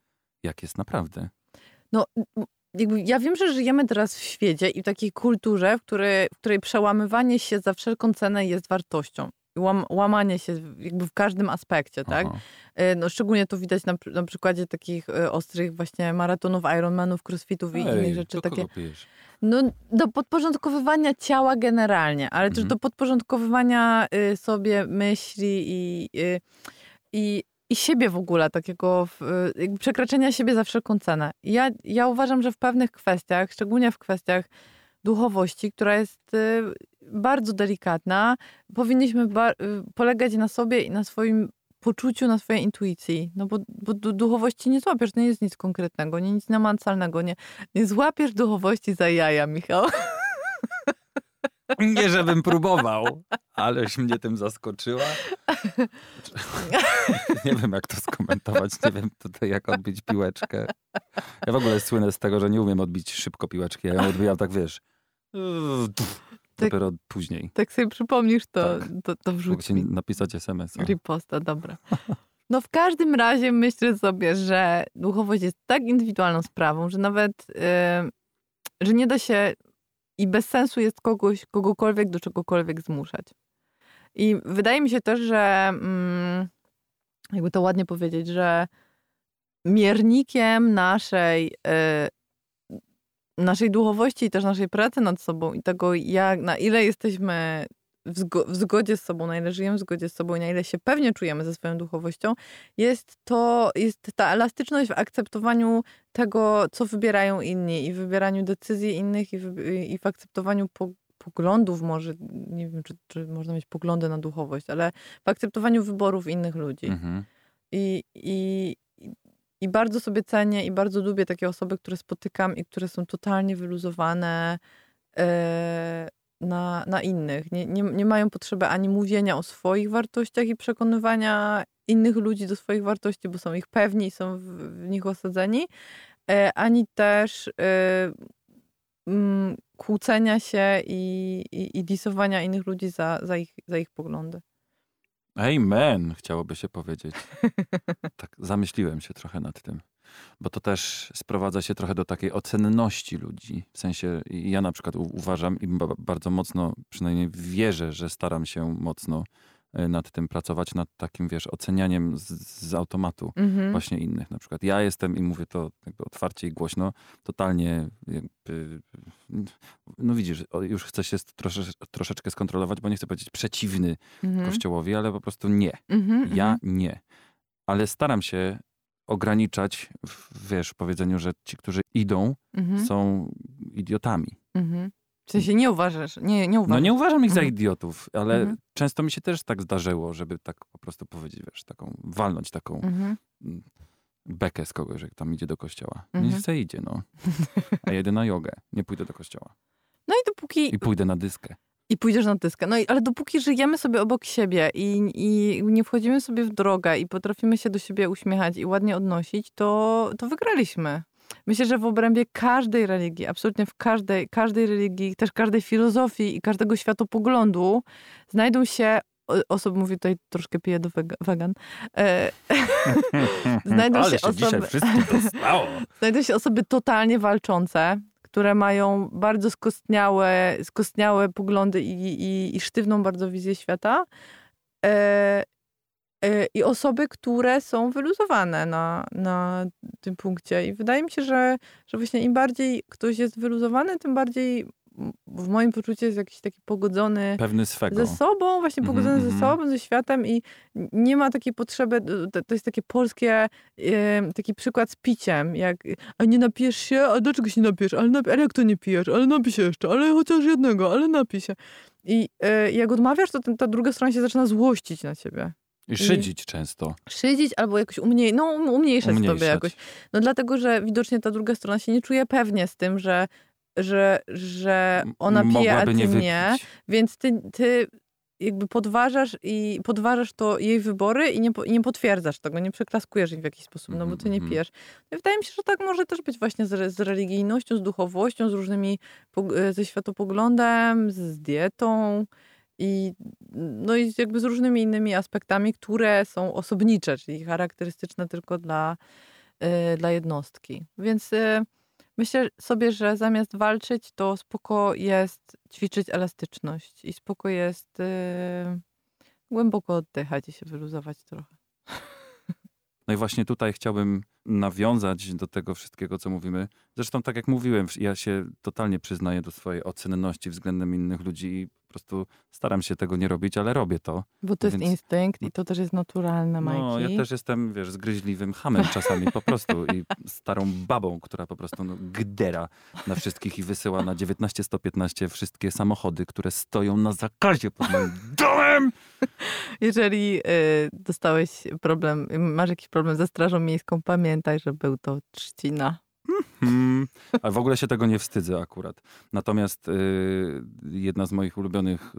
jak jest naprawdę. No, jakby ja wiem, że żyjemy teraz w świecie i w takiej kulturze, w której, w której przełamywanie się za wszelką cenę jest wartością. I Łam, łamanie się w- jakby w każdym aspekcie, tak? Aha. E, No, szczególnie to widać na, na przykładzie takich e, ostrych właśnie maratonów, Ironmanów, crossfitów i innych rzeczy. Takie, pijesz? no, do podporządkowywania ciała generalnie, ale też Mhm. do podporządkowywania y, sobie myśli i, y, i, i siebie w ogóle, takiego y, jakby przekraczania siebie za wszelką cenę. Ja, ja uważam, że w pewnych kwestiach, szczególnie w kwestiach duchowości, która jest y, bardzo delikatna. Powinniśmy y, polegać na sobie i na swoim poczuciu, na swojej intuicji. No bo, bo du- duchowości nie złapiesz, to nie jest nic konkretnego, nie nic namacalnego. Nie, nie złapiesz duchowości za jaja, Michał. Nie, żebym próbował, aleś mnie tym zaskoczyła. Nie wiem, jak to skomentować. Nie wiem tutaj, jak odbić piłeczkę. Ja w ogóle słynę z tego, że nie umiem odbić szybko piłeczki. Ja ją odbijam tak, wiesz, dopiero później. Tak sobie przypomnisz, to, Tak. to, to wrzuć mi. napisać SMS-a. Riposta, dobra. No w każdym razie myślę sobie, że duchowość jest tak indywidualną sprawą, że nawet, y, że nie da się i bez sensu jest kogoś, kogokolwiek do czegokolwiek zmuszać. I wydaje mi się też, że mm, jakby to ładnie powiedzieć, że miernikiem naszej, y, naszej duchowości i też naszej pracy nad sobą i tego, jak, na ile jesteśmy w, zgo, w zgodzie z sobą, na ile żyjemy w zgodzie z sobą i na ile się pewnie czujemy ze swoją duchowością, jest to, jest ta elastyczność w akceptowaniu tego, co wybierają inni i w wybieraniu decyzji innych i w, i w akceptowaniu po, poglądów może, nie wiem, czy, czy można mieć poglądy na duchowość, ale w akceptowaniu wyborów innych ludzi. Mhm. I, i, I bardzo sobie cenię i bardzo lubię takie osoby, które spotykam i które są totalnie wyluzowane e, na, na innych. Nie, nie, nie mają potrzeby ani mówienia o swoich wartościach i przekonywania innych ludzi do swoich wartości, bo są ich pewni i są w, w nich osadzeni, e, ani też e, mm, kłócenia się i, i, i disowania innych ludzi za, za, ich, za ich poglądy. Amen, chciałoby się powiedzieć. Tak, zamyśliłem się trochę nad tym. Bo to też sprowadza się trochę do takiej ocenności ludzi. W sensie, ja na przykład uważam i ba- bardzo mocno, przynajmniej wierzę, że staram się mocno y, nad tym pracować, nad takim, wiesz, ocenianiem z, z automatu Mhm. właśnie innych. Na przykład ja jestem, i mówię to jakby otwarcie i głośno, totalnie jakby, no widzisz, już chcę się trosze, troszeczkę skontrolować, bo nie chcę powiedzieć przeciwny Mhm. Kościołowi, ale po prostu nie. Mhm, Ja mhm. nie. Ale staram się ograniczać, w, wiesz, w powiedzeniu, że ci, którzy idą, Mhm. są idiotami. Mhm. W sensie nie uważasz, nie, nie uważasz. No nie uważam ich za Mhm. idiotów, ale Mhm. często mi się też tak zdarzyło, żeby tak po prostu powiedzieć, wiesz, taką, walnąć taką Mhm. mm, bekę z kogoś, jak tam idzie do kościoła. Mhm. Nie chce idzie, no. A jedę na jogę, nie pójdę do kościoła. No i dopóki... I pójdę na dyskę. I pójdziesz na dyskę. No i, ale dopóki żyjemy sobie obok siebie i, i nie wchodzimy sobie w drogę i potrafimy się do siebie uśmiechać i ładnie odnosić, to, to wygraliśmy. Myślę, że w obrębie każdej religii, absolutnie w każdej, każdej religii, też każdej filozofii i każdego światopoglądu znajdą się osoby, mówię tutaj troszkę piję do wega- wegan, e, Znajdą Ale się się dzisiaj osoby- dostało. znajdą się osoby totalnie walczące, które mają bardzo skostniałe, skostniałe poglądy i, i, i sztywną bardzo wizję świata. E, e, I osoby, które są wyluzowane na, na tym punkcie. I wydaje mi się, że, że właśnie im bardziej ktoś jest wyluzowany, tym bardziej w moim poczuciu jest jakiś taki pogodzony Pewny swego. ze sobą, właśnie Mhm, pogodzony ze mhm. sobą, ze światem i nie ma takiej potrzeby, to, to jest takie polskie, em, taki przykład z piciem, jak a nie napijesz się, a dlaczego się nie napijesz, ale, napi- ale jak to nie pijesz, ale napij się jeszcze, ale chociaż jednego, ale napij się. I e, jak odmawiasz, to ten, ta druga strona się zaczyna złościć na ciebie. I szydzić często. Szydzić albo jakoś umniej, no, um- umniejszać, sobie Umniejszać. jakoś. No dlatego, że widocznie ta druga strona się nie czuje pewnie z tym, że, że, że ona pije, a ty nie nie. Więc ty, ty jakby podważasz i podważasz to jej wybory i nie, i nie potwierdzasz tego, nie przeklaskujesz ich w jakiś sposób, no bo ty nie Mhm, pijesz. No wydaje mi się, że tak może też być właśnie z, z religijnością, z duchowością, z różnymi, e, ze światopoglądem, z, dietą i no i jakby z różnymi innymi aspektami, które są osobnicze, czyli charakterystyczne tylko dla, e, dla jednostki. Więc e, Myślę sobie, że zamiast walczyć, to spoko jest ćwiczyć elastyczność i spoko jest yy, głęboko oddychać i się wyluzować trochę. No i właśnie tutaj chciałbym nawiązać do tego wszystkiego, co mówimy. Zresztą, tak jak mówiłem, ja się totalnie przyznaję do swojej ocenności względem innych ludzi i Po prostu staram się tego nie robić, ale robię to. Bo to jest Więc- instynkt i to też jest naturalne, Majki. No, ja też jestem, wiesz, zgryźliwym hamem czasami po prostu i starą babą, która po prostu no, gdera na wszystkich i wysyła na 19115 wszystkie samochody, które stoją na zakazie pod moim domem. Jeżeli y, dostałeś problem, masz jakiś problem ze Strażą Miejską, pamiętaj, że był to trzcina. Hmm, ale w ogóle się tego nie wstydzę akurat. Natomiast y, jedna z moich ulubionych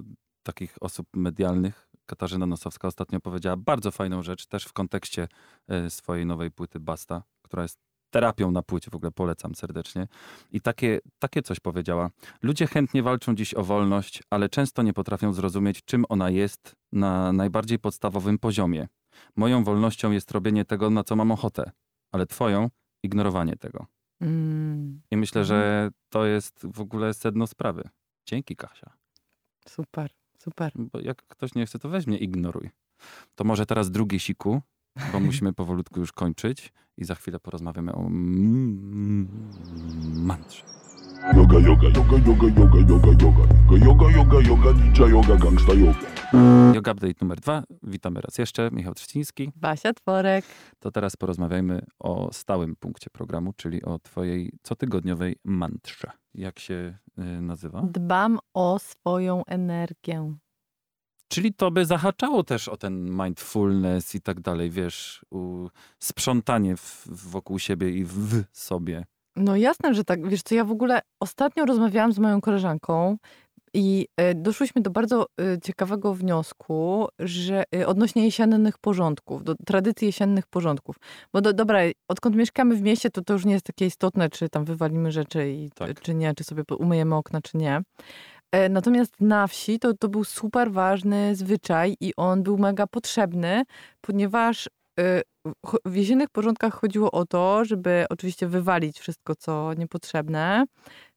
takich osób medialnych, Katarzyna Nosowska, ostatnio powiedziała bardzo fajną rzecz, też w kontekście y, swojej nowej płyty Basta, która jest terapią na płycie, w ogóle polecam serdecznie. I takie, takie coś powiedziała. Ludzie chętnie walczą dziś o wolność, ale często nie potrafią zrozumieć, czym ona jest na najbardziej podstawowym poziomie. Moją wolnością jest robienie tego, na co mam ochotę, ale twoją ignorowanie tego. Mm, I myślę, że to jest w ogóle sedno sprawy. Dzięki, Kasia. super, super. Bo jak ktoś nie chce, to weźmie, ignoruj. To może teraz drugie siku, bo musimy powolutku już kończyć i za chwilę porozmawiamy o mantrze. Yoga, yoga, yoga, yoga, yoga, yoga, yoga. Yoga, yoga, yoga, ninja yoga, gangsta yoga. Yoga Update numer dwa. Witamy raz jeszcze. Michał Trzciński. Basia Tworek. To teraz porozmawiajmy o stałym punkcie programu, czyli o twojej cotygodniowej mantrze. Jak się y, nazywa? Dbam o swoją energię. Czyli to by zahaczało też o ten mindfulness i tak dalej, wiesz, u, sprzątanie w, wokół siebie i w sobie. No jasne, że tak. Wiesz co, ja w ogóle ostatnio rozmawiałam z moją koleżanką i e, doszłyśmy do bardzo e, ciekawego wniosku, że e, odnośnie jesiennych porządków, do tradycji jesiennych porządków. Bo do, dobra, odkąd mieszkamy w mieście, to to już nie jest takie istotne, czy tam wywalimy rzeczy, i, Tak. czy nie, czy sobie umyjemy okna, czy nie. Natomiast na wsi to, to był super ważny zwyczaj i on był mega potrzebny, ponieważ w jesiennych porządkach chodziło o to, żeby oczywiście wywalić wszystko, co niepotrzebne,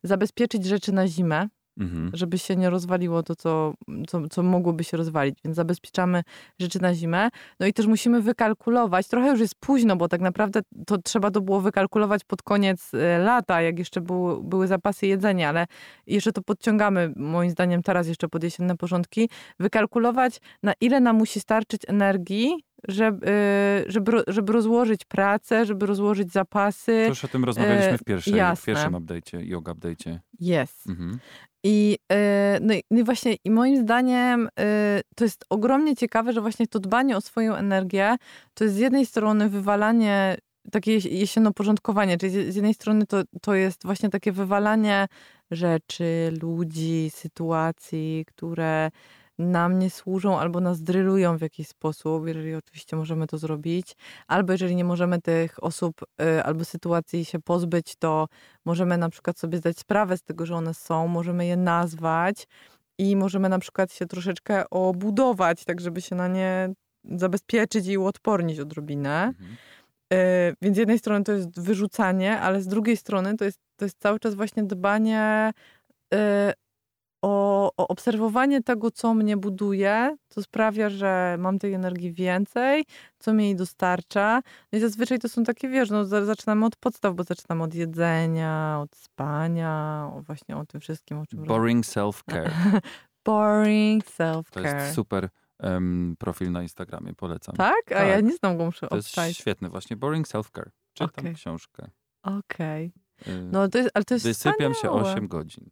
zabezpieczyć rzeczy na zimę, Mhm. żeby się nie rozwaliło to, co, co, co mogłoby się rozwalić. Więc zabezpieczamy rzeczy na zimę. No i też musimy wykalkulować, trochę już jest późno, bo tak naprawdę to trzeba to było wykalkulować pod koniec e, lata, jak jeszcze były, były zapasy jedzenia, ale jeszcze to podciągamy, moim zdaniem teraz jeszcze pod jesienne porządki, wykalkulować na ile nam musi starczyć energii, żeby, e, żeby, żeby rozłożyć pracę, żeby rozłożyć zapasy. To już o tym rozmawialiśmy w, pierwszej, w pierwszym update'cie, yoga update'cie. Jest. Mhm. I, e, no, i, no i właśnie, i moim zdaniem to jest ogromnie ciekawe, że właśnie to dbanie o swoją energię, to jest z jednej strony wywalanie, takie jes- jesiennoporządkowanie, czyli z z jednej strony to, to jest właśnie takie wywalanie rzeczy, ludzi, sytuacji, które nam nie służą albo nas drylują w jakiś sposób, jeżeli oczywiście możemy to zrobić, albo jeżeli nie możemy tych osób y, albo sytuacji się pozbyć, to możemy na przykład sobie zdać sprawę z tego, że one są, możemy je nazwać i możemy na przykład się troszeczkę obudować, tak żeby się na nie zabezpieczyć i uodpornić odrobinę. Mhm. Y, Więc z jednej strony to jest wyrzucanie, ale z drugiej strony to jest, to jest cały czas właśnie dbanie y, o, o obserwowanie tego, co mnie buduje, co sprawia, że mam tej energii więcej, co mi jej dostarcza. No i zazwyczaj to są takie, wiesz, no za- zaczynamy od podstaw, bo zaczynamy od jedzenia, od spania, właśnie o tym wszystkim, o czym Boring self-care. Boring To self-care. jest super em, profil na Instagramie, polecam. Tak? A ja Tak. nie znam go, muszę To jest świetne właśnie, Boring Self-Care. Czytam Okej. książkę. Okej. Y, No to jest, ale to jest Wysypiam się wspaniałe. 8 godzin.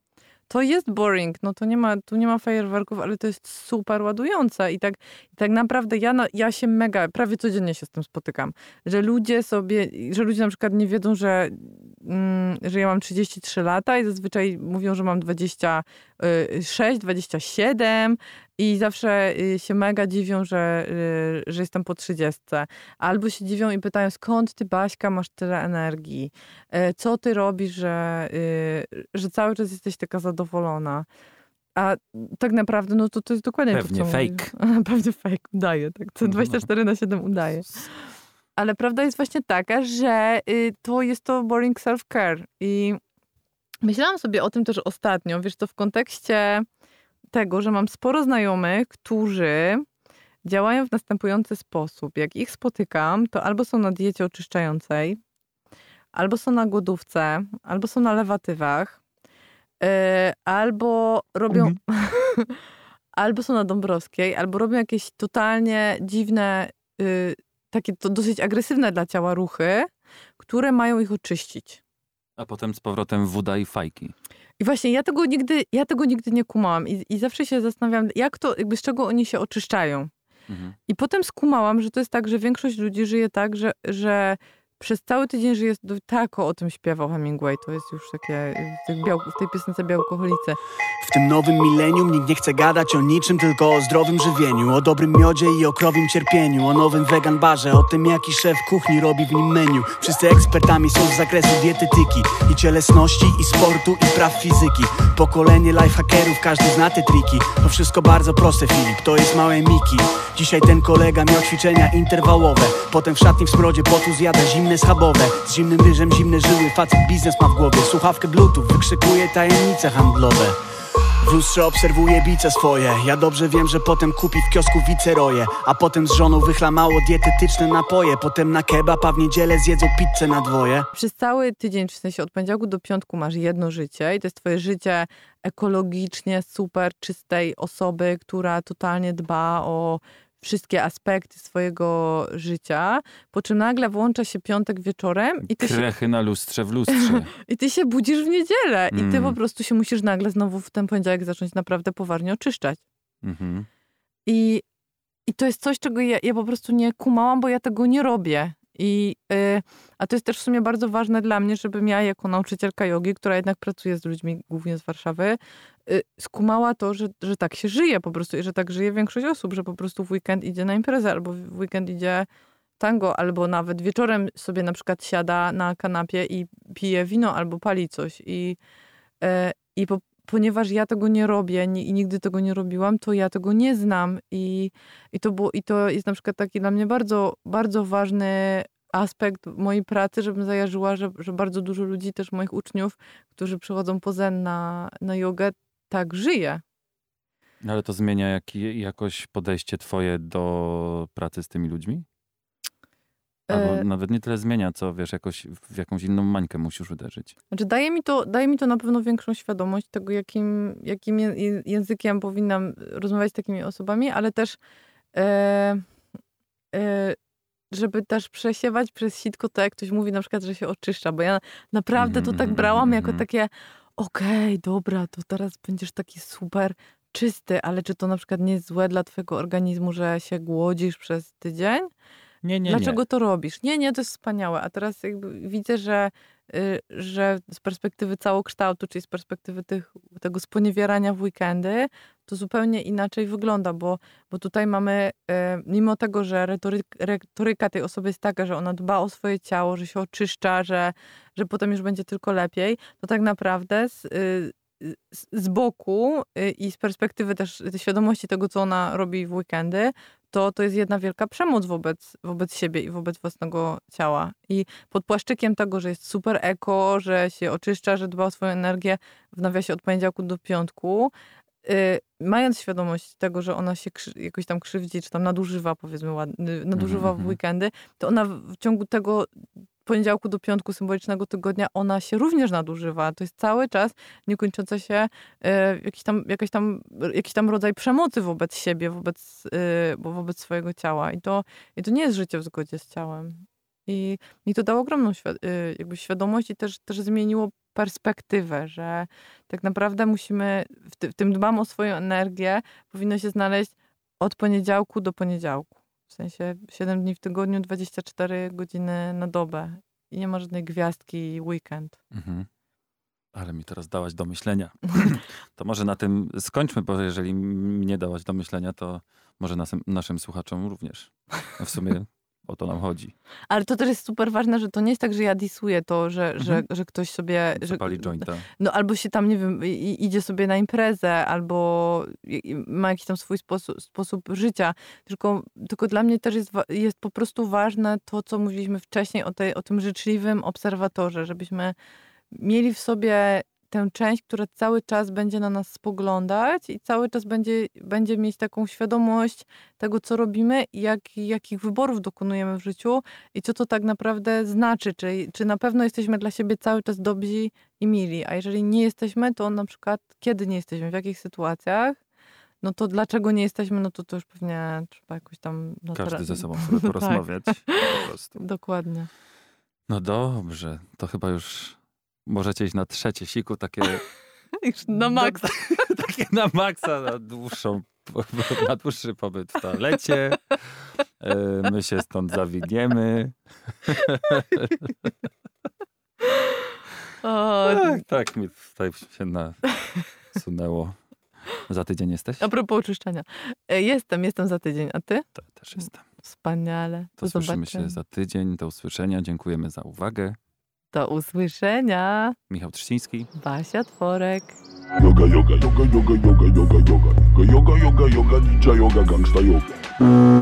To jest boring, no to nie ma, tu nie ma fajerwerków, ale to jest super ładujące i tak, i tak naprawdę ja, ja się mega, prawie codziennie się z tym spotykam, że ludzie sobie, że ludzie na przykład nie wiedzą, że, mm, że ja mam 33 lata i zazwyczaj mówią, że mam 26, 27 i zawsze y, się mega dziwią, że, y, że jestem po 30. Albo się dziwią i pytają, skąd ty, Baśka, masz tyle energii? Co ty robisz, że, y, że cały czas jesteś taka zadowolona? A tak naprawdę, no to to jest dokładnie Pewnie to, co fake. Pewnie fake, udaje, tak. Co 24 na 7 udaje. Ale prawda jest właśnie taka, że y, to jest to boring self-care. I myślałam sobie o tym też ostatnio, wiesz, to w kontekście tego, że mam sporo znajomych, którzy działają w następujący sposób. Jak ich spotykam, to albo są na diecie oczyszczającej, albo są na głodówce, albo są na lewatywach. E, albo robią... Mhm. albo są na Dąbrowskiej, albo robią jakieś totalnie dziwne, y, takie to dosyć agresywne dla ciała ruchy, które mają ich oczyścić. A potem z powrotem woda i fajki. I właśnie ja tego nigdy, ja tego nigdy nie kumałam i, i zawsze się zastanawiam, jak to, jakby z czego oni się oczyszczają. Mhm. I potem skumałam, że to jest tak, że większość ludzi żyje tak, że, że przez cały tydzień żyje tak o tym śpiewał Hemingway. To jest już takie w, tych biał, w tej piosence Białkoholicy. W tym nowym milenium nikt nie chce gadać o niczym, tylko o zdrowym żywieniu, o dobrym miodzie i o krowim cierpieniu, o nowym vegan barze, o tym jaki szef kuchni robi w nim menu. Wszyscy ekspertami są z zakresu dietetyki i cielesności, i sportu, i praw fizyki. Pokolenie lifehackerów, każdy zna te triki. To wszystko bardzo proste, Filip, to jest małe Miki. Dzisiaj ten kolega miał ćwiczenia interwałowe, potem w szatni w smrodzie potu zjada zimne schabowe. Z zimnym ryżem zimne żyły, facet biznes ma w głowie, słuchawkę bluetooth, wykrzykuje tajemnice handlowe. W lustrze obserwuję bice swoje. Ja dobrze wiem, że potem kupi w kiosku wiceroje. A potem z żoną wychla mało dietetyczne napoje. Potem na kebab, a w niedzielę zjedzą pizzę na dwoje. Przez cały tydzień, w sensie od poniedziałku do piątku masz jedno życie i to jest twoje życie ekologicznie super czystej osoby, która totalnie dba o wszystkie aspekty swojego życia, po czym nagle włącza się piątek wieczorem i ty, się, Krechy na lustrze w lustrze. i ty się budzisz w niedzielę i ty Mm. po prostu się musisz nagle znowu w ten poniedziałek zacząć naprawdę poważnie oczyszczać. Mhm. I, i to jest coś, czego ja, ja po prostu nie kumałam, bo ja tego nie robię. I, y, a to jest też w sumie bardzo ważne dla mnie, żebym ja jako nauczycielka jogi, która jednak pracuje z ludźmi głównie z Warszawy, skumała to, że, że tak się żyje po prostu i że tak żyje większość osób, że po prostu w weekend idzie na imprezę albo w weekend idzie tango, albo nawet wieczorem sobie na przykład siada na kanapie i pije wino albo pali coś. I, e, i po, ponieważ ja tego nie robię i nigdy tego nie robiłam, to ja tego nie znam. I, i, to było, I to jest na przykład taki dla mnie bardzo, bardzo ważny aspekt mojej pracy, żebym zajarzyła, że, że bardzo dużo ludzi, też moich uczniów, którzy przychodzą po zen na, na jogę, tak żyje. Ale to zmienia jaki, jakoś podejście twoje do pracy z tymi ludźmi? Albo E, nawet nie tyle zmienia, co wiesz, jakoś w jakąś inną mańkę musisz uderzyć. Znaczy daje mi to, daje mi to na pewno większą świadomość tego, jakim, jakim językiem powinnam rozmawiać z takimi osobami, ale też e, e, żeby też przesiewać przez sitko to, jak ktoś mówi na przykład, że się oczyszcza, bo ja naprawdę to Mhm, tak mhm, brałam jako mhm. takie okej, dobra, to teraz będziesz taki super czysty, ale czy to na przykład nie jest złe dla twojego organizmu, że się głodzisz przez tydzień? Nie, nie, Dlaczego nie. to robisz? Nie, nie, to jest wspaniałe. A teraz jakby widzę, że, y, że z perspektywy całokształtu, czyli z perspektywy tych, tego sponiewierania w weekendy, to zupełnie inaczej wygląda, bo, bo tutaj mamy, y, mimo tego, że retoryk, retoryka tej osoby jest taka, że ona dba o swoje ciało, że się oczyszcza, że, że potem już będzie tylko lepiej, to tak naprawdę z, y, z, boku y, i z perspektywy też świadomości tego, co ona robi w weekendy, to to jest jedna wielka przemoc wobec, wobec siebie i wobec własnego ciała. I pod płaszczykiem tego, że jest super eko, że się oczyszcza, że dba o swoją energię w nawiasie od poniedziałku do piątku, mając świadomość tego, że ona się jakoś tam krzywdzi, czy tam nadużywa, powiedzmy, ładny, nadużywa w mhm. weekendy, to ona w, ciągu tego poniedziałku do piątku symbolicznego tygodnia, ona się również nadużywa. To jest cały czas niekończąca się e, jakiś, tam, jakaś tam, jakiś tam rodzaj przemocy wobec siebie, wobec, bo wobec swojego ciała. I to, I to nie jest życie w zgodzie z ciałem. I mi to dało ogromną świ- e, jakby świadomość i też, też zmieniło perspektywę, że tak naprawdę musimy, w, ty, w tym dbam o swoją energię, powinno się znaleźć od poniedziałku do poniedziałku. W sensie 7 dni w tygodniu, 24 godziny na dobę. I nie ma żadnej gwiazdki weekend. Mhm. Ale mi teraz dałaś do myślenia. To może na tym skończmy, bo jeżeli mnie dałaś do myślenia, to może nasym, naszym słuchaczom również. No w sumie o to nam chodzi. Ale to też jest super ważne, że to nie jest tak, że ja disuję to, że, że, Mhm. że ktoś sobie... Że, Zapali jointa. no albo się tam, nie wiem, idzie sobie na imprezę, albo ma jakiś tam swój sposób, sposób życia. Tylko, tylko dla mnie też jest, jest po prostu ważne to, co mówiliśmy wcześniej o, tej, o tym życzliwym obserwatorze, żebyśmy mieli w sobie tę część, która cały czas będzie na nas spoglądać i cały czas będzie, będzie mieć taką świadomość tego, co robimy i jak, jakich wyborów dokonujemy w życiu i co to tak naprawdę znaczy. Czy, czy na pewno jesteśmy dla siebie cały czas dobrzy i mili, a jeżeli nie jesteśmy, to na przykład kiedy nie jesteśmy, w jakich sytuacjach, no to dlaczego nie jesteśmy, no to to już pewnie trzeba jakoś tam... No Każdy teraz- ze sobą sobie porozmawiać. po prostu. Dokładnie. No dobrze, to chyba już możecie iść na trzecie siku, takie, Już na maksa. takie na maksa, na dłuższą, na dłuższy pobyt w toalecie. E, My się stąd zawiniemy. O, Tak, tak mi tutaj się nasunęło. Za tydzień jesteś? a propos oczyszczania. E, Jestem, jestem za tydzień, a ty? To też jestem. Wspaniale. To słyszymy zobaczenia. się za tydzień. Do usłyszenia. Dziękujemy za uwagę. Do usłyszenia. Michał Trzciński. Basia Tworek. Yoga, yoga, yoga, yoga, yoga, yoga, yoga. Yoga, yoga, yoga, ninja yoga, gangsta yoga.